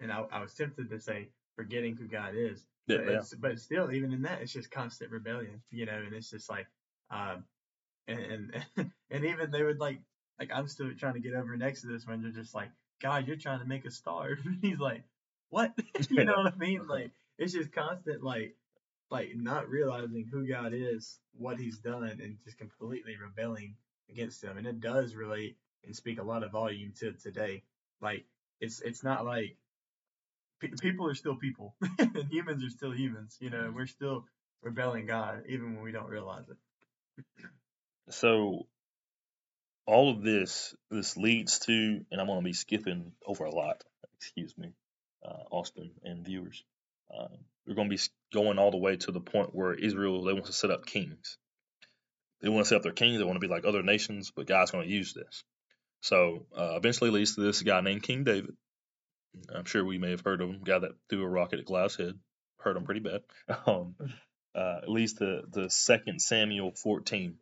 and I, I was tempted to say forgetting who God is, Yeah, but, yeah. but still, even in that, it's just constant rebellion, you know, and it's just like, um, and and, and even they would like, like I'm still trying to get over next to this when they're just like, God, you're trying to make us starve. He's like, what? you know what I mean? Like, it's just constant, like, like not realizing who God is, what He's done, and just completely rebelling against Him. And it does relate and speak a lot of volume to today. Like, it's it's not like pe- people are still people, and humans are still humans. You know, we're still rebelling God even when we don't realize it. So all of this this leads to, and I'm going to be skipping over a lot. Excuse me, uh, Austin and viewers. Uh, we're going to be going all the way to the point where Israel they want to set up kings. They want to set up their kings. They want to be like other nations, but God's going to use this. So uh, eventually leads to this guy named King David. I'm sure we may have heard of him. Guy that threw a rocket at Goliath's head. Hurt him pretty bad. Um, uh, leads to the Second Samuel 14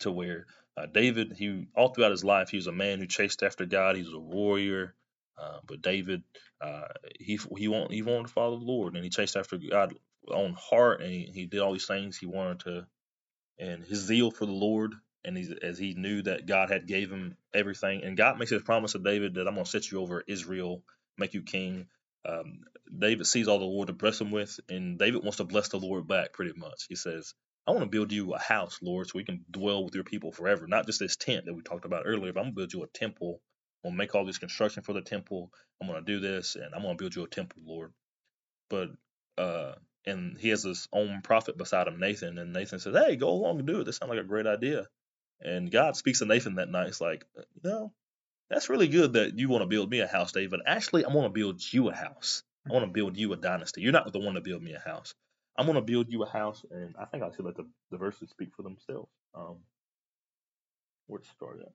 to where uh, David, he all throughout his life, he was a man who chased after God. He was a warrior. Uh, but David, uh, he he wanted he wanted to follow the Lord, and he chased after God on heart, and he, he did all these things he wanted to, and his zeal for the Lord, and he's, as he knew that God had gave him everything, and God makes his promise to David that I'm going to set you over Israel, make you king. Um, David sees all the Lord to bless him with, and David wants to bless the Lord back pretty much. He says, I want to build you a house, Lord, so we can dwell with your people forever. Not just this tent that we talked about earlier, but I'm going to build you a temple. I'm to make all this construction for the temple. I'm going to do this, and I'm going to build you a temple, Lord. But, uh, and he has his own prophet beside him, Nathan, and Nathan says, Hey, go along and do it. This sounds like a great idea. And God speaks to Nathan that night. It's like, you know, that's really good that you want to build me a house, David. Actually, I want to build you a house. I want to build you a dynasty. You're not the one to build me a house. I'm going to build you a house, and I think I should let the, the verses speak for themselves. Um, where to start at?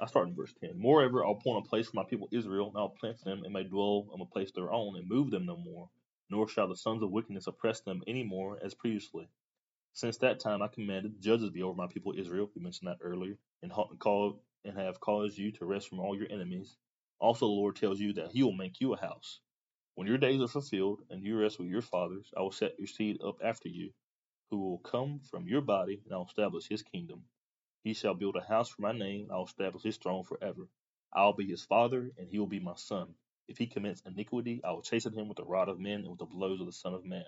I start in verse 10. Moreover, I'll appoint a place for my people Israel, and I'll plant them and may dwell on a place their own, and move them no more. Nor shall the sons of wickedness oppress them any more as previously. Since that time I commanded judges be over my people Israel, we mentioned that earlier, and called and have caused you to rest from all your enemies. Also the Lord tells you that he will make you a house. When your days are fulfilled, and you rest with your fathers, I will set your seed up after you, who will come from your body, and I will establish his kingdom. He shall build a house for my name, and I will establish his throne forever. I will be his father, and he will be my son. If he commits iniquity, I will chasten him with the rod of men and with the blows of the Son of Man.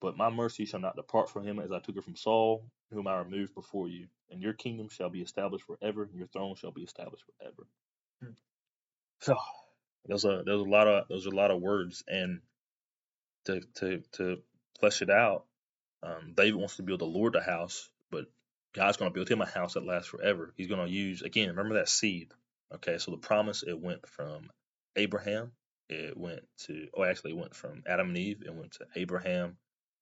But my mercy shall not depart from him as I took it from Saul, whom I removed before you. And your kingdom shall be established forever, and your throne shall be established forever. Hmm. So there's a there's a lot of there's a lot of words, and to to to flesh it out, um, David wants to build the Lord a house, God's going to build him a house that lasts forever. He's going to use again. Remember that seed. Okay, so the promise it went from Abraham, it went to oh actually it went from Adam and Eve, it went to Abraham,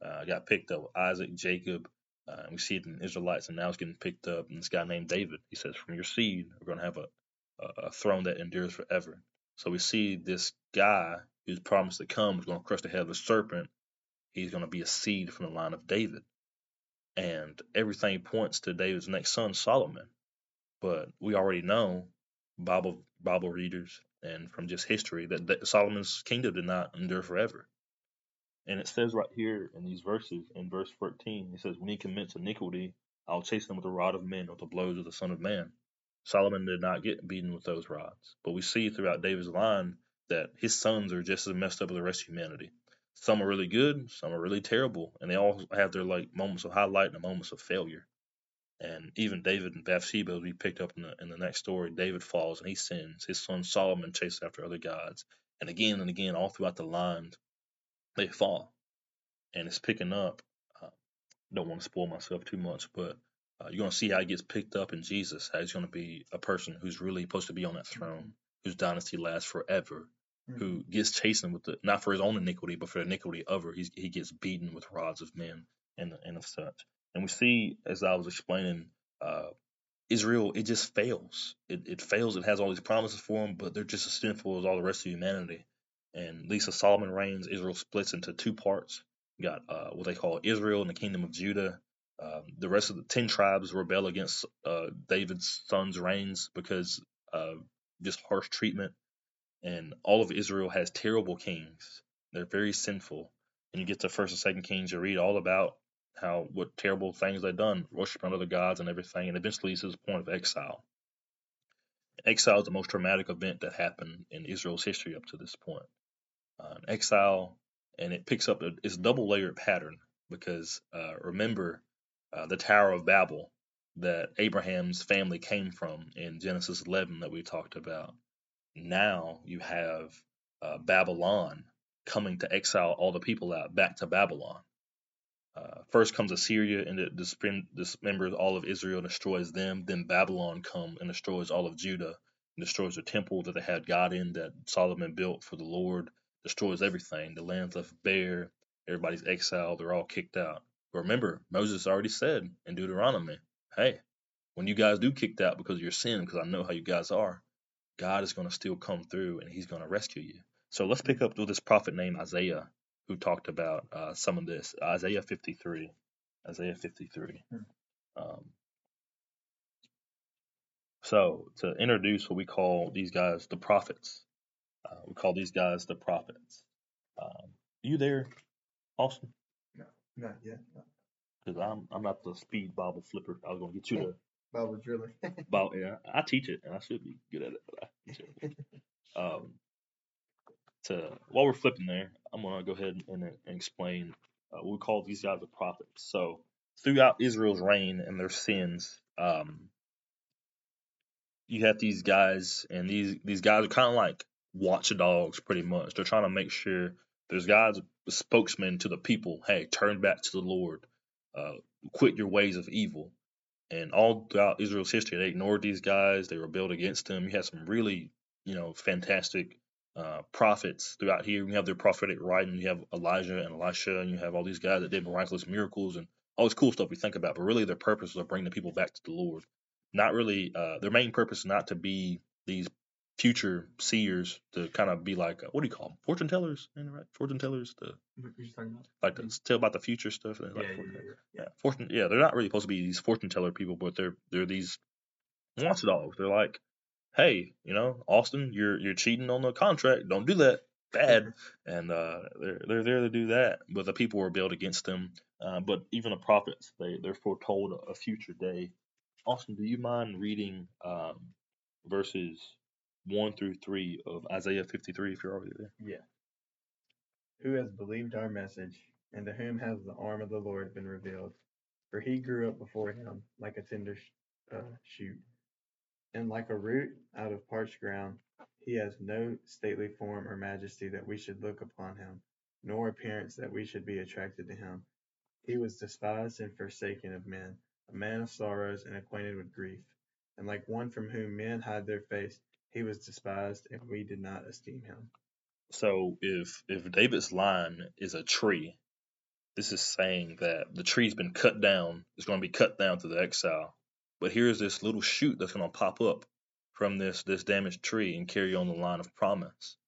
uh, got picked up with Isaac, Jacob. Uh, we see it in Israelites, and now it's getting picked up in this guy named David. He says, "From your seed, we're going to have a, a, a throne that endures forever." So we see this guy who's promised to come is going to crush the head of the serpent. He's going to be a seed from the line of David, and everything points to David's next son, Solomon. But we already know, Bible Bible readers, and from just history, that, that Solomon's kingdom did not endure forever. And it says right here in these verses, in verse 13, it says, When he commits iniquity, I'll chase them with the rod of men, with the blows of the Son of Man. Solomon did not get beaten with those rods. But we see throughout David's line that his sons are just as messed up as the rest of humanity. Some are really good, some are really terrible, and they all have their like moments of highlight and moments of failure. And even David and Bathsheba, we picked up in the in the next story, David falls and he sins. His son Solomon chases after other gods, and again and again, all throughout the line, they fall. And it's picking up. Uh, don't want to spoil myself too much, but Uh, you're going to see how he gets picked up in Jesus, how he's going to be a person who's really supposed to be on that throne, whose dynasty lasts forever. Who gets chastened with the not for his own iniquity, but for the iniquity of others. He's, he gets beaten with rods of men and and of such. And we see, as I was explaining, uh, Israel it just fails. It it fails. It has all these promises for them, but they're just as sinful as all the rest of humanity. And Lisa Solomon reigns. Israel splits into two parts. You got uh, what they call Israel and the kingdom of Judah. Um, the rest of the ten tribes rebel against uh, David's son's reigns because of just harsh treatment and all of Israel has terrible kings. They're very sinful. And you get to First and Second Kings, you read all about how what terrible things they've done, worshiping other gods and everything, and eventually leads to the point of exile. Exile is the most traumatic event that happened in Israel's history up to this point. Uh, exile, and it picks up a, it's double layered pattern because uh, remember uh, the Tower of Babel that Abraham's family came from in Genesis 11 that we talked about now you have uh, Babylon coming to exile all the people out back to Babylon. Uh, first comes Assyria and it dismembers all of Israel and destroys them. Then Babylon comes and destroys all of Judah and destroys the temple that they had God in that Solomon built for the Lord. Destroys everything. The land's left bare. Everybody's exiled. They're all kicked out. But remember, Moses already said in Deuteronomy, "Hey, when you guys do kicked out because of your sin, because I know how you guys are, God is going to still come through and he's going to rescue you. So let's pick up with this prophet named Isaiah who talked about uh, some of this. Isaiah 53. Isaiah 53. Hmm. Um, so to introduce what we call these guys the prophets, uh, we call these guys the prophets. Um, you there, Austin? No, not yet. No. Because I'm I'm not the speed Bible flipper. I was gonna get you to Bible driller. Bible. Yeah, I teach it and I should be good at it, but I teach it. um, to while we're flipping there, I'm gonna go ahead and, and explain uh, we call these guys the prophets. So throughout Israel's reign and their sins, um, you have these guys, and these these guys are kind of like watchdogs, pretty much. They're trying to make sure there's God's spokesman to the people. Hey, turn back to the Lord. Uh, quit your ways of evil. And all throughout Israel's history, they ignored these guys. They rebelled against them. You had some really, you know, fantastic uh, prophets throughout here. You have their prophetic writing. You have Elijah and Elisha, and you have all these guys that did miraculous miracles and all this cool stuff we think about. But really, their purpose was to bring the people back to the Lord. Not really. Uh, their main purpose is not to be these future seers to kind of be like uh, what do you call them? Fortune tellers, it right? Fortune tellers, the What you're talking about? like to tell about the future stuff. and, Yeah, Like, yeah, fortune- yeah, yeah. fortune. Yeah, they're not really supposed to be these fortune teller people, but they're they're these watchdogs. They're like, hey, you know, Austin, you're you're cheating on the contract. Don't do that. Bad. and uh, they're they're there to do that. But the people were built against them. Uh, but even the prophets, they they're foretold a, a future day. Austin, do you mind reading um, verses one through three of Isaiah 53 if you're already there? Yeah. Who has believed our message, and to whom has the arm of the Lord been revealed? For he grew up before him like a tender uh, shoot, and like a root out of parched ground. He has no stately form or majesty that we should look upon him, nor appearance that we should be attracted to him. He was despised and forsaken of men, a man of sorrows and acquainted with grief. And like one from whom men hide their face, he was despised, and we did not esteem him. So if if David's line is a tree, this is saying that the tree's been cut down. It's going to be cut down to the exile. But here's this little shoot that's going to pop up from this this damaged tree and carry on the line of promise.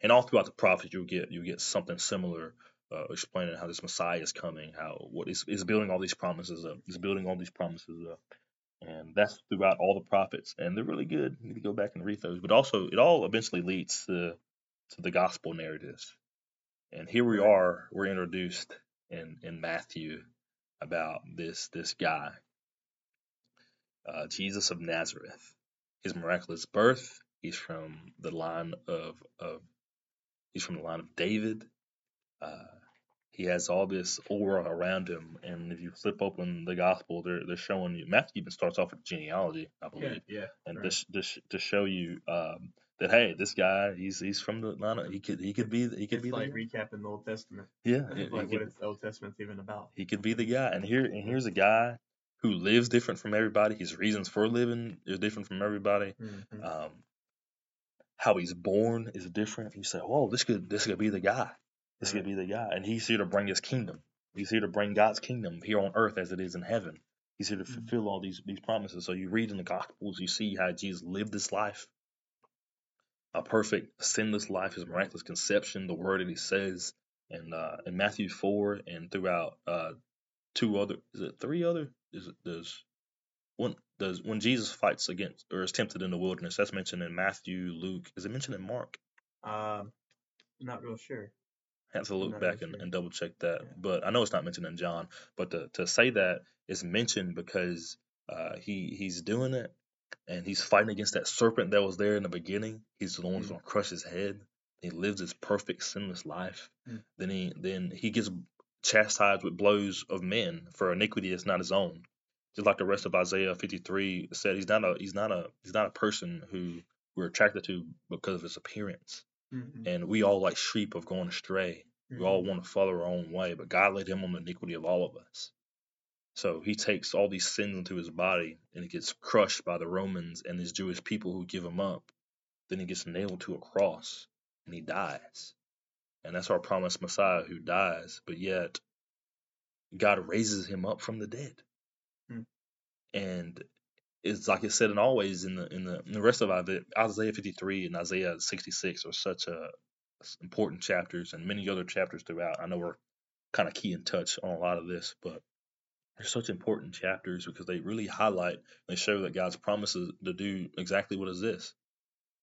And all throughout the prophets, you'll get you get something similar, uh, explaining how this Messiah is coming, how what is is building all these promises up, is building all these promises up, and that's throughout all the prophets, and they're really good. You need to go back and read those. But also, it all eventually leads to to the gospel narratives. And here we are, we're introduced in, in Matthew about this this guy, uh, Jesus of Nazareth. His miraculous birth, he's from the line of, of he's from the line of David. Uh, he has all this aura around him, and if you flip open the gospel, they're they're showing you. Matthew even starts off with genealogy, I believe yeah. yeah and right. to, sh- to, sh- to show you um, that hey, this guy he's he's from the line. of- He could he could be he could It's be like the recapping the Old Testament. yeah Like what could, is the Old Testament's even about. he could be the guy. And here and here's a guy who lives different from everybody. His reasons for living is different from everybody. Mhm. Um, how he's born is different. You say, "Whoa, this could this could be the guy. This to be the guy." And he's here to bring his kingdom. He's here to bring God's kingdom here on earth as it is in heaven. He's here to Mhm. fulfill all these these promises. So you read in the Gospels, you see how Jesus lived this life, a perfect, sinless life, his miraculous conception, the word that he says, and uh, in Matthew four and throughout uh, two other, is it three other? Is it does one does when Jesus fights against or is tempted in the wilderness? That's mentioned in Matthew, Luke. Is it mentioned in Mark? Um, not real sure. Have to look back and, and double check that. Yeah. But I know it's not mentioned in John. But to, to say that is mentioned because uh, he he's doing it and he's fighting against that serpent that was there in the beginning. He's the one who's Mm. gonna crush his head. He lives his perfect sinless life. Mm. Then he then he gets chastised with blows of men for iniquity that's not his own. Just like the rest of Isaiah 53 said, he's not a he's not a he's not a person who we're attracted to because of his appearance. Mhm. And we all like sheep have gone astray. We all Mhm. want to follow our own way, but God laid him on the iniquity of all of us. So he takes all these sins into his body and he gets crushed by the Romans and these Jewish people who give him up. Then he gets nailed to a cross and he dies. And that's our promised Messiah who dies, but yet God raises him up from the dead. Hmm. And it's like it said and always in the in the in the rest of Isaiah Isaiah 53 and Isaiah 66 are such a important chapters and many other chapters throughout. I know we're kind of key in touch on a lot of this, but they're such important chapters because they really highlight, they show that God's promises to do exactly what is this.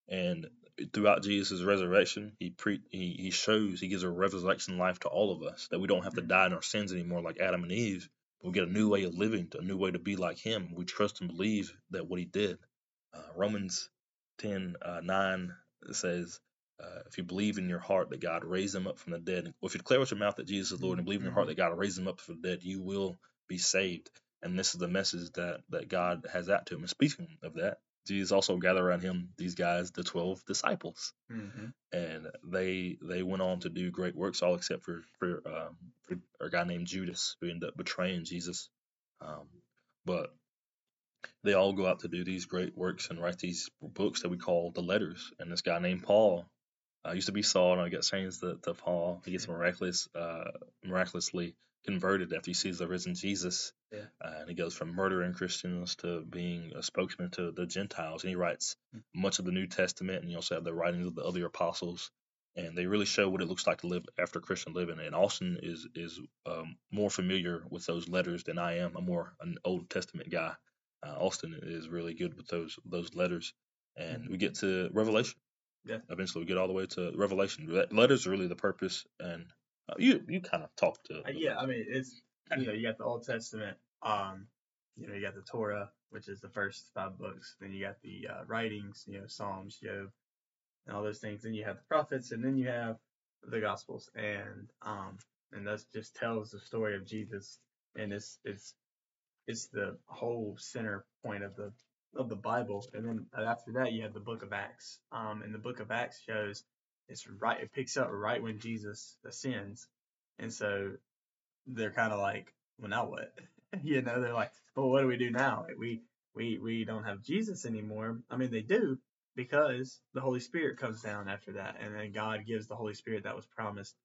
And throughout Jesus' resurrection, he pre he, he shows he gives a resurrection life to all of us that we don't have to Mhm. die in our sins anymore like Adam and Eve. We get a new way of living, a new way to be like Him. We trust and believe that what He did. Uh, Romans 10 uh, 9 says, uh, if you believe in your heart that God raised him up from the dead, or if you declare with your mouth that Jesus is Lord and believe in your heart that God raised him up from the dead, you will be saved. And this is the message that that God has out to him. And speaking of that, Jesus also gathered around him these guys, the twelve disciples, Mhm. and they they went on to do great works, all except for for, um, for a guy named Judas who ended up betraying Jesus. Um, but they all go out to do these great works and write these books that we call the letters. And this guy named Paul uh, used to be Saul, and I get changed to, to Paul. He gets miraculous, uh, miraculously converted after he sees the risen Jesus, Yeah. uh, and he goes from murdering Christians to being a spokesman to the Gentiles. And he writes much of the New Testament, and you also have the writings of the other apostles. And they really show what it looks like to live after Christian living. And Austin is is um, more familiar with those letters than I am. I'm more an Old Testament guy. Uh, Austin is really good with those those letters, and we get to Revelation. Yeah. Eventually, we get all the way to Revelation. Re- Letters are really the purpose, and uh, you you kind of talked to. Uh, yeah, I mean, it's you know, you got the Old Testament. Um, you know, you got the Torah, which is the first five books. Then you got the uh, writings, you know, Psalms, Job, and all those things. Then you have the prophets, and then you have the Gospels, and um, and that just tells the story of Jesus, and it's it's it's the whole center point of the of the Bible. And then after that, you have the Book of Acts. Um, and the Book of Acts shows it's right. It picks up right when Jesus ascends, and so they're kind of like, well, now what? you know, they're like, well, what do we do now? We we we don't have Jesus anymore. I mean, they do because the Holy Spirit comes down after that, and then God gives the Holy Spirit that was promised.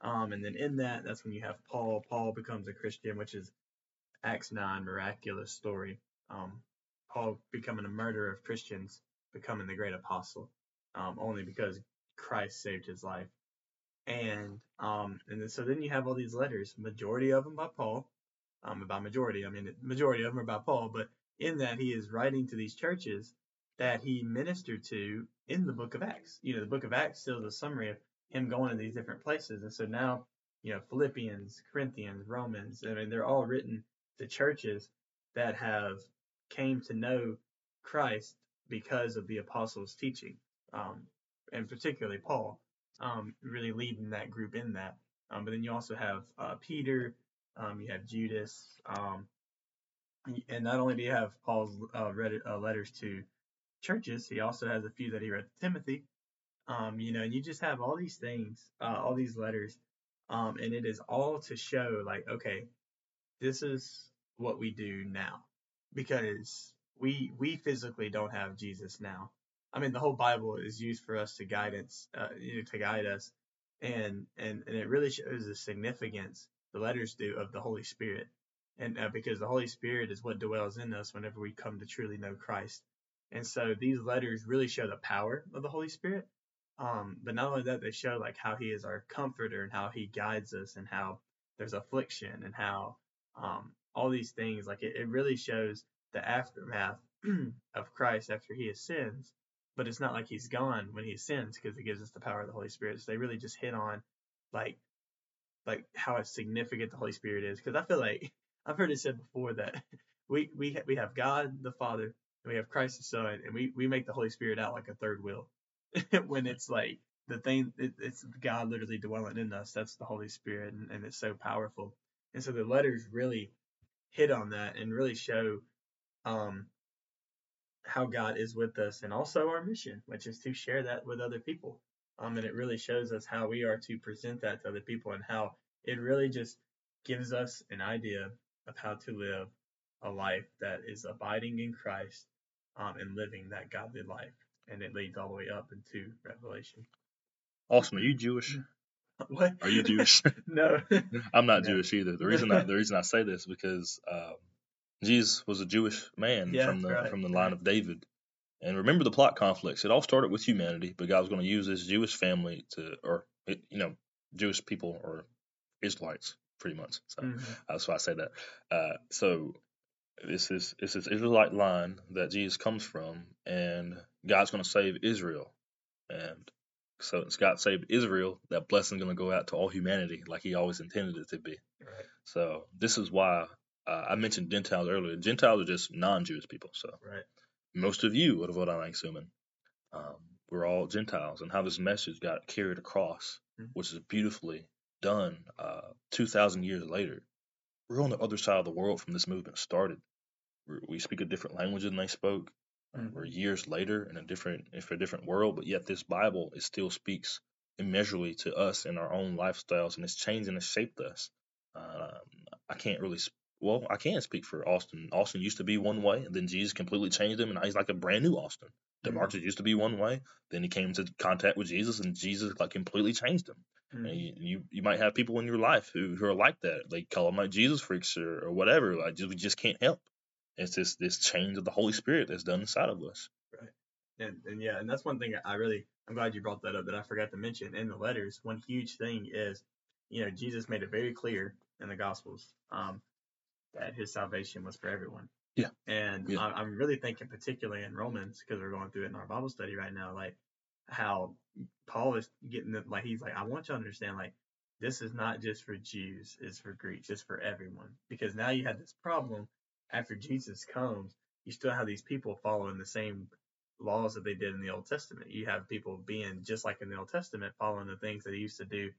Um, and then in that, that's when you have Paul. Paul becomes a Christian, which is Acts nine miraculous story. Um, Paul becoming a murderer of Christians, becoming the great apostle, um, only because Christ saved his life. And um, and then, so then you have all these letters, majority of them by Paul. Um, by majority, I mean majority of them are by Paul, but in that he is writing to these churches that he ministered to in the book of Acts. You know, the book of Acts still is a summary of him going to these different places. And so now, you know, Philippians, Corinthians, Romans, I mean, they're all written to churches that have came to know Christ because of the apostles' teaching, um, and particularly Paul, um, really leading that group in that. Um, but then you also have uh, Peter, um, you have Judas, um, and not only do you have Paul's uh, read, uh, letters to churches, he also has a few that he read to Timothy. Um, you know, and you just have all these things, uh, all these letters, um, and it is all to show like, okay, this is what we do now because we we physically don't have Jesus now. I mean, the whole Bible is used for us to guidance, uh, you know, to guide us, and and and it really shows the significance the letters do of the Holy Spirit, and uh, because the Holy Spirit is what dwells in us whenever we come to truly know Christ, and so these letters really show the power of the Holy Spirit. Um, but not only that, they show like how He is our comforter and how He guides us, and how there's affliction and how um, all these things. Like it, it really shows the aftermath of Christ after He ascends but it's not like he's gone when he sins because it gives us the power of the Holy Spirit. So they really just hit on like like how significant the Holy Spirit is. Because I feel like I've heard it said before that we we we have God the Father and we have Christ the Son and we we make the Holy Spirit out like a third wheel when it's like the thing it, it's God literally dwelling in us. That's the Holy Spirit and, and it's so powerful. And so the letters really hit on that and really show um how God is with us and also our mission, which is to share that with other people. Um, and it really shows us how we are to present that to other people and how it really just gives us an idea of how to live a life that is abiding in Christ um, and living that godly life. And it leads all the way up into Revelation. Awesome. Are you Jewish? What? Are you Jewish? no. I'm not no. Jewish either. The reason I, the reason I say this because um, Jesus was a Jewish man yeah, from the right, from the line of David. And remember the plot conflicts. It all started with humanity, but God was going to use this Jewish family to, or you know, Jewish people or Israelites, pretty much. So mm-hmm. that's why I say that. Uh, so this is this is Israelite line that Jesus comes from, and God's going to save Israel. And so it's God saved Israel. That blessing going to go out to all humanity, like He always intended it to be. Right. So this is why uh, I mentioned Gentiles earlier. Gentiles are just non-Jewish people. So right. most of you, of what I'm assuming, um, we're all Gentiles, and how this message got carried across, mm-hmm. which is beautifully done. Uh, Two thousand years later, we're on the other side of the world from this movement started. We're, we speak a different language than they spoke. Mm-hmm. We're years later in a different, if a different world, but yet this Bible it still speaks immeasurably to us in our own lifestyles, and it's changed and it's shaped us. Um, I can't really well, I can't speak for Austin. Austin used to be one way, and then Jesus completely changed him, and now he's like a brand new Austin. Damarcus mm-hmm. used to be one way, then he came into contact with Jesus, and Jesus like completely changed him. Mm-hmm. You, you, you might have people in your life who, who are like that. They call them like Jesus freaks or, or whatever. Like just, we just can't help. It's this this change of the Holy Spirit that's done inside of us. Right. And and yeah, and that's one thing I really I'm glad you brought that up that I forgot to mention in the letters. One huge thing is, you know, Jesus made it very clear in the Gospels. Um, that his salvation was for everyone. Yeah. And yeah. I'm really thinking particularly in Romans because we're going through it in our Bible study right now, like how Paul is getting the, like he's like, I want you to understand like this is not just for Jews, it's for Greeks, it's for everyone. Because now you have this problem after Jesus comes, you still have these people following the same laws that they did in the Old Testament. You have people being just like in the Old Testament, following the things that they used to do.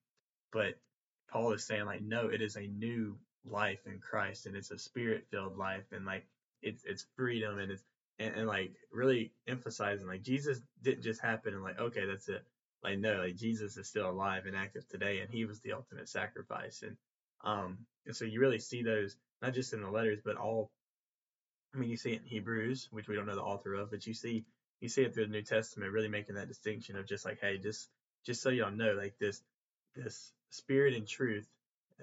But Paul is saying like, no, it is a new life in Christ and it's a spirit filled life and like it's it's freedom and it's and, and, like really emphasizing like Jesus didn't just happen and like okay that's it. Like no like Jesus is still alive and active today and he was the ultimate sacrifice and um and so you really see those not just in the letters but all I mean you see it in Hebrews which we don't know the author of but you see you see it through the New Testament really making that distinction of just like hey just just so y'all know like this this spirit and truth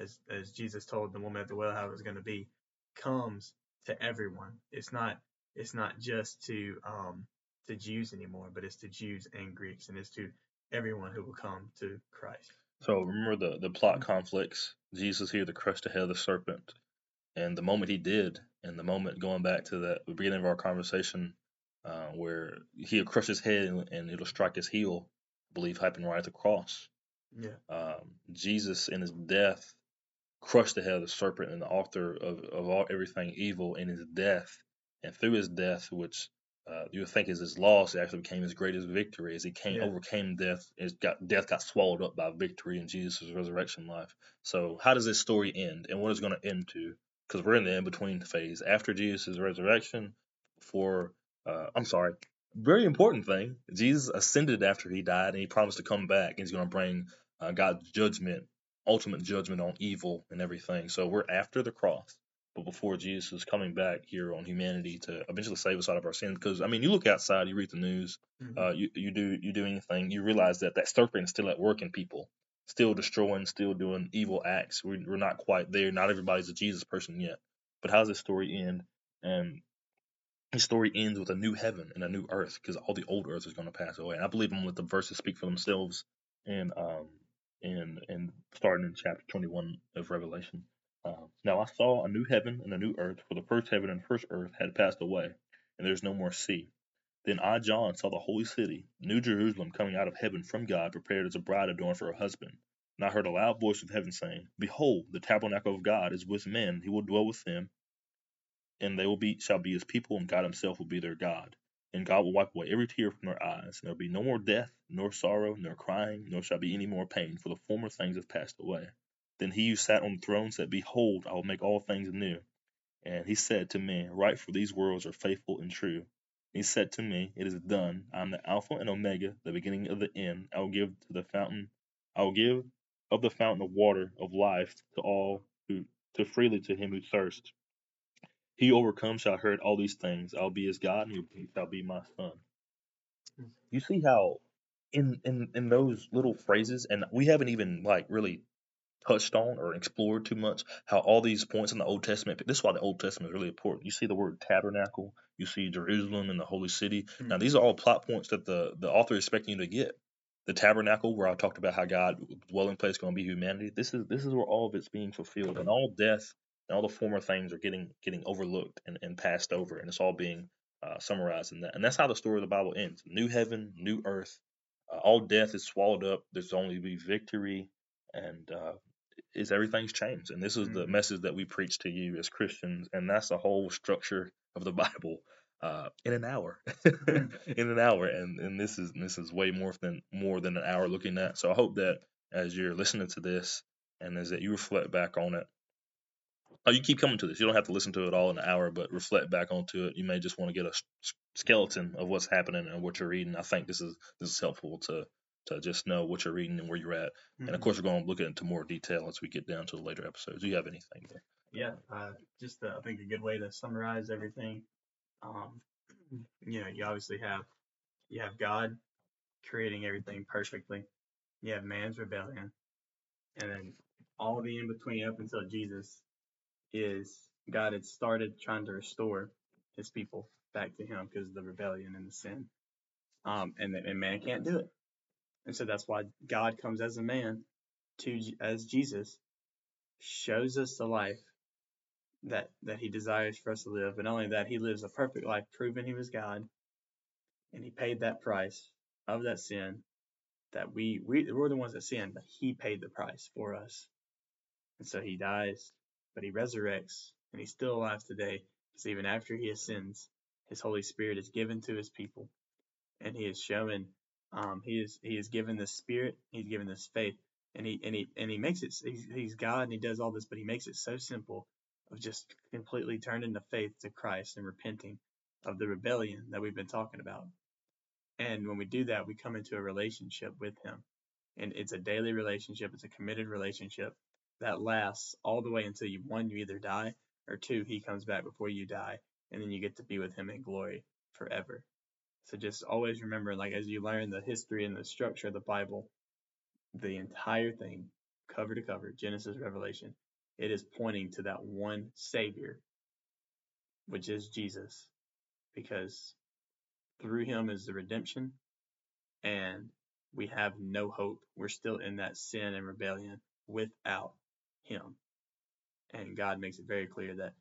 as as Jesus told the woman at the well how it was going to be, comes to everyone. It's not it's not just to um to Jews anymore, but it's to Jews and Greeks, and it's to everyone who will come to Christ. So remember the the plot conflicts. Jesus here to crush the head of the serpent, and the moment he did, and the moment going back to the beginning of our conversation, uh, where he'll crush his head and, and it'll strike his heel, I believe happened right at the cross. Yeah. Um, Jesus in his death crushed the head of the serpent and the author of, of all everything evil in his death. And through his death, which uh, you would think is his loss, it actually became his greatest victory as he came yeah. overcame death. It got death got swallowed up by victory in Jesus' resurrection life. So how does this story end, and what is going to end to? Because we're in the in between phase after Jesus' resurrection. For uh, I'm sorry, very important thing. Jesus ascended after he died, and he promised to come back, and he's going to bring uh, God's judgment ultimate judgment on evil and everything. So we're after the cross. but before Jesus is coming back here on humanity to eventually save us out of our sins. Because I mean, you look outside, you read the news, Mhm. uh, you you do you do anything, you realize that that serpent is still at work in people, still destroying, still doing evil acts. We're, we're not quite there. Not everybody's a Jesus person yet. But how does this story end? And the story ends with a new heaven and a new earth because all the old earth is going to pass away. And I believe I'm going to let the verses speak for themselves. And um and and starting in chapter 21 of Revelation. Uh, now I saw a new heaven and a new earth, for the first heaven and first earth had passed away, and there is no more sea. Then I, John, saw the holy city, New Jerusalem, coming out of heaven from God, prepared as a bride adorned for her husband. And I heard a loud voice of heaven saying, Behold, the tabernacle of God is with men; he will dwell with them, and they will be shall be his people, and God himself will be their God. And God will wipe away every tear from their eyes, and there will be no more death, nor sorrow, nor crying, nor shall be any more pain, for the former things have passed away. Then he who sat on the throne said, Behold, I will make all things new. And he said to me, Write, for these words are faithful and true. He said to me, It is done. I am the Alpha and Omega, the beginning of the end. I will give to the fountain, I will give of the fountain of water of life to all who to freely to him who thirsts. He overcomes shall inherit all these things. I will be his God, and he shall be my son. You see how in in in those little phrases, and we haven't even like really touched on or explored too much how all these points in the Old Testament. This is why the Old Testament is really important. You see the word tabernacle, you see Jerusalem and the holy city. Now Mhm. these are all plot points that the the author is expecting you to get. The tabernacle, where I talked about how God dwelling place going to be humanity. This is this is where all of it's being fulfilled, and all death and all the former things are getting getting overlooked and, and passed over, and it's all being uh, summarized in that. And that's how the story of the Bible ends: new heaven, new earth. Uh, all death is swallowed up. There's only be victory, and uh, is everything's changed. And this is the Mhm. message that we preach to you as Christians, and that's the whole structure of the Bible. Uh, in an hour, in an hour, and and this is this is way more than more than an hour looking at. So I hope that as you're listening to this, and as that you reflect back on it, Oh, you keep coming to this. You don't have to listen to it all in an hour, but reflect back onto it. You may just want to get a skeleton of what's happening and what you're reading. I think this is this is helpful to to just know what you're reading and where you're at. And of Mhm. course, we're going to look into more detail as we get down to the later episodes. Do you have anything there? Yeah, uh, just uh, I think a good way to summarize everything. Um, you know, you obviously have you have God creating everything perfectly. You have man's rebellion, and then all the in between up until Jesus is God had started trying to restore His people back to Him because of the rebellion and the sin. Um, and and man can't do it, and so that's why God comes as a man to as Jesus shows us the life that that he desires for us to live. Not only that, he lives a perfect life, proving he was God, and he paid that price of that sin that we we we're the ones that sinned, but he paid the price for us. And so he dies, but he resurrects, and he's still alive today. Because even after he ascends, his Holy Spirit is given to his people, and he is showing, um, he is he is given this Spirit, he's given this faith, and he and he and he makes it. He's, he's God, and he does all this, but he makes it so simple of just completely turning to faith to Christ and repenting of the rebellion that we've been talking about. And when we do that, we come into a relationship with him. And it's a daily relationship, it's a committed relationship that lasts all the way until you one, you either die, or two, he comes back before you die, and then you get to be with him in glory forever. So just always remember, like as you learn the history and the structure of the Bible, the entire thing, cover to cover, Genesis, Revelation, it is pointing to that one Savior, which is Jesus, because through him is the redemption, and we have no hope. We're still in that sin and rebellion without him. And God makes it very clear that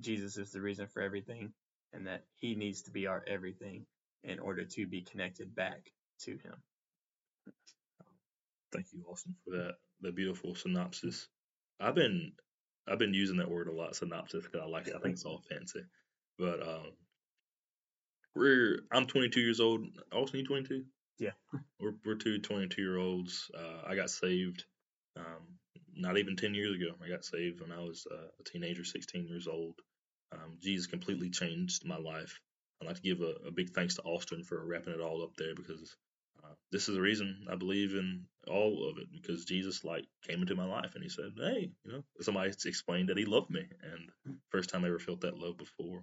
Jesus is the reason for everything and that he needs to be our everything in order to be connected back to him. Thank you, Austin, for that that beautiful synopsis. I've been I've been using that word a lot, synopsis, because I like it. I think it's all fancy. But um, we're I'm 22 years old. Austin, you 22? Yeah. We're we're two 22 year olds. Uh, I got saved um, not even 10 years ago. I got saved when I was uh, a teenager, 16 years old. Um, Jesus completely changed my life. I'd like to give a, a big thanks to Austin for wrapping it all up there because um, this is the reason I believe in all of it because Jesus like came into my life and he said, "Hey, you know, somebody explained that he loved me," and first time I ever felt that love before.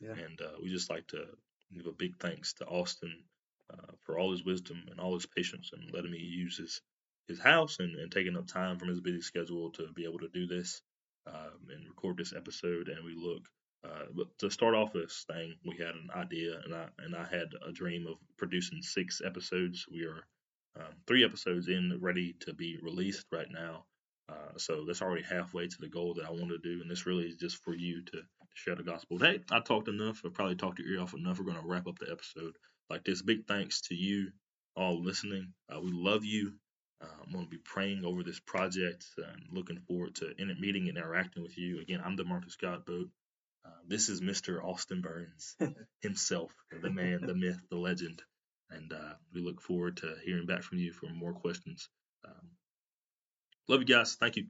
Yeah. And uh, we just like to give a big thanks to Austin uh, for all his wisdom and all his patience and letting me use his his house and, and taking up time from his busy schedule to be able to do this um, and record this episode. And we look uh, but to start off this thing, we had an idea, and I and I had a dream of producing six episodes. We are um, three episodes in, ready to be released right now. Uh, so that's already halfway to the goal that I want to do, and this really is just for you to, to share the gospel. Hey, I talked enough. I probably talked your ear off enough. We're going to wrap up the episode like this. Big thanks to you all listening. Uh, we love you. Uh, I'm going to be praying over this project and looking forward to in meeting and interacting with you. Again, I'm Damarcus Scott Boat. Uh, this is Mr. Austin Burns himself, the man, the myth, the legend. And uh, we look forward to hearing back from you for more questions. Um, love you guys. Thank you.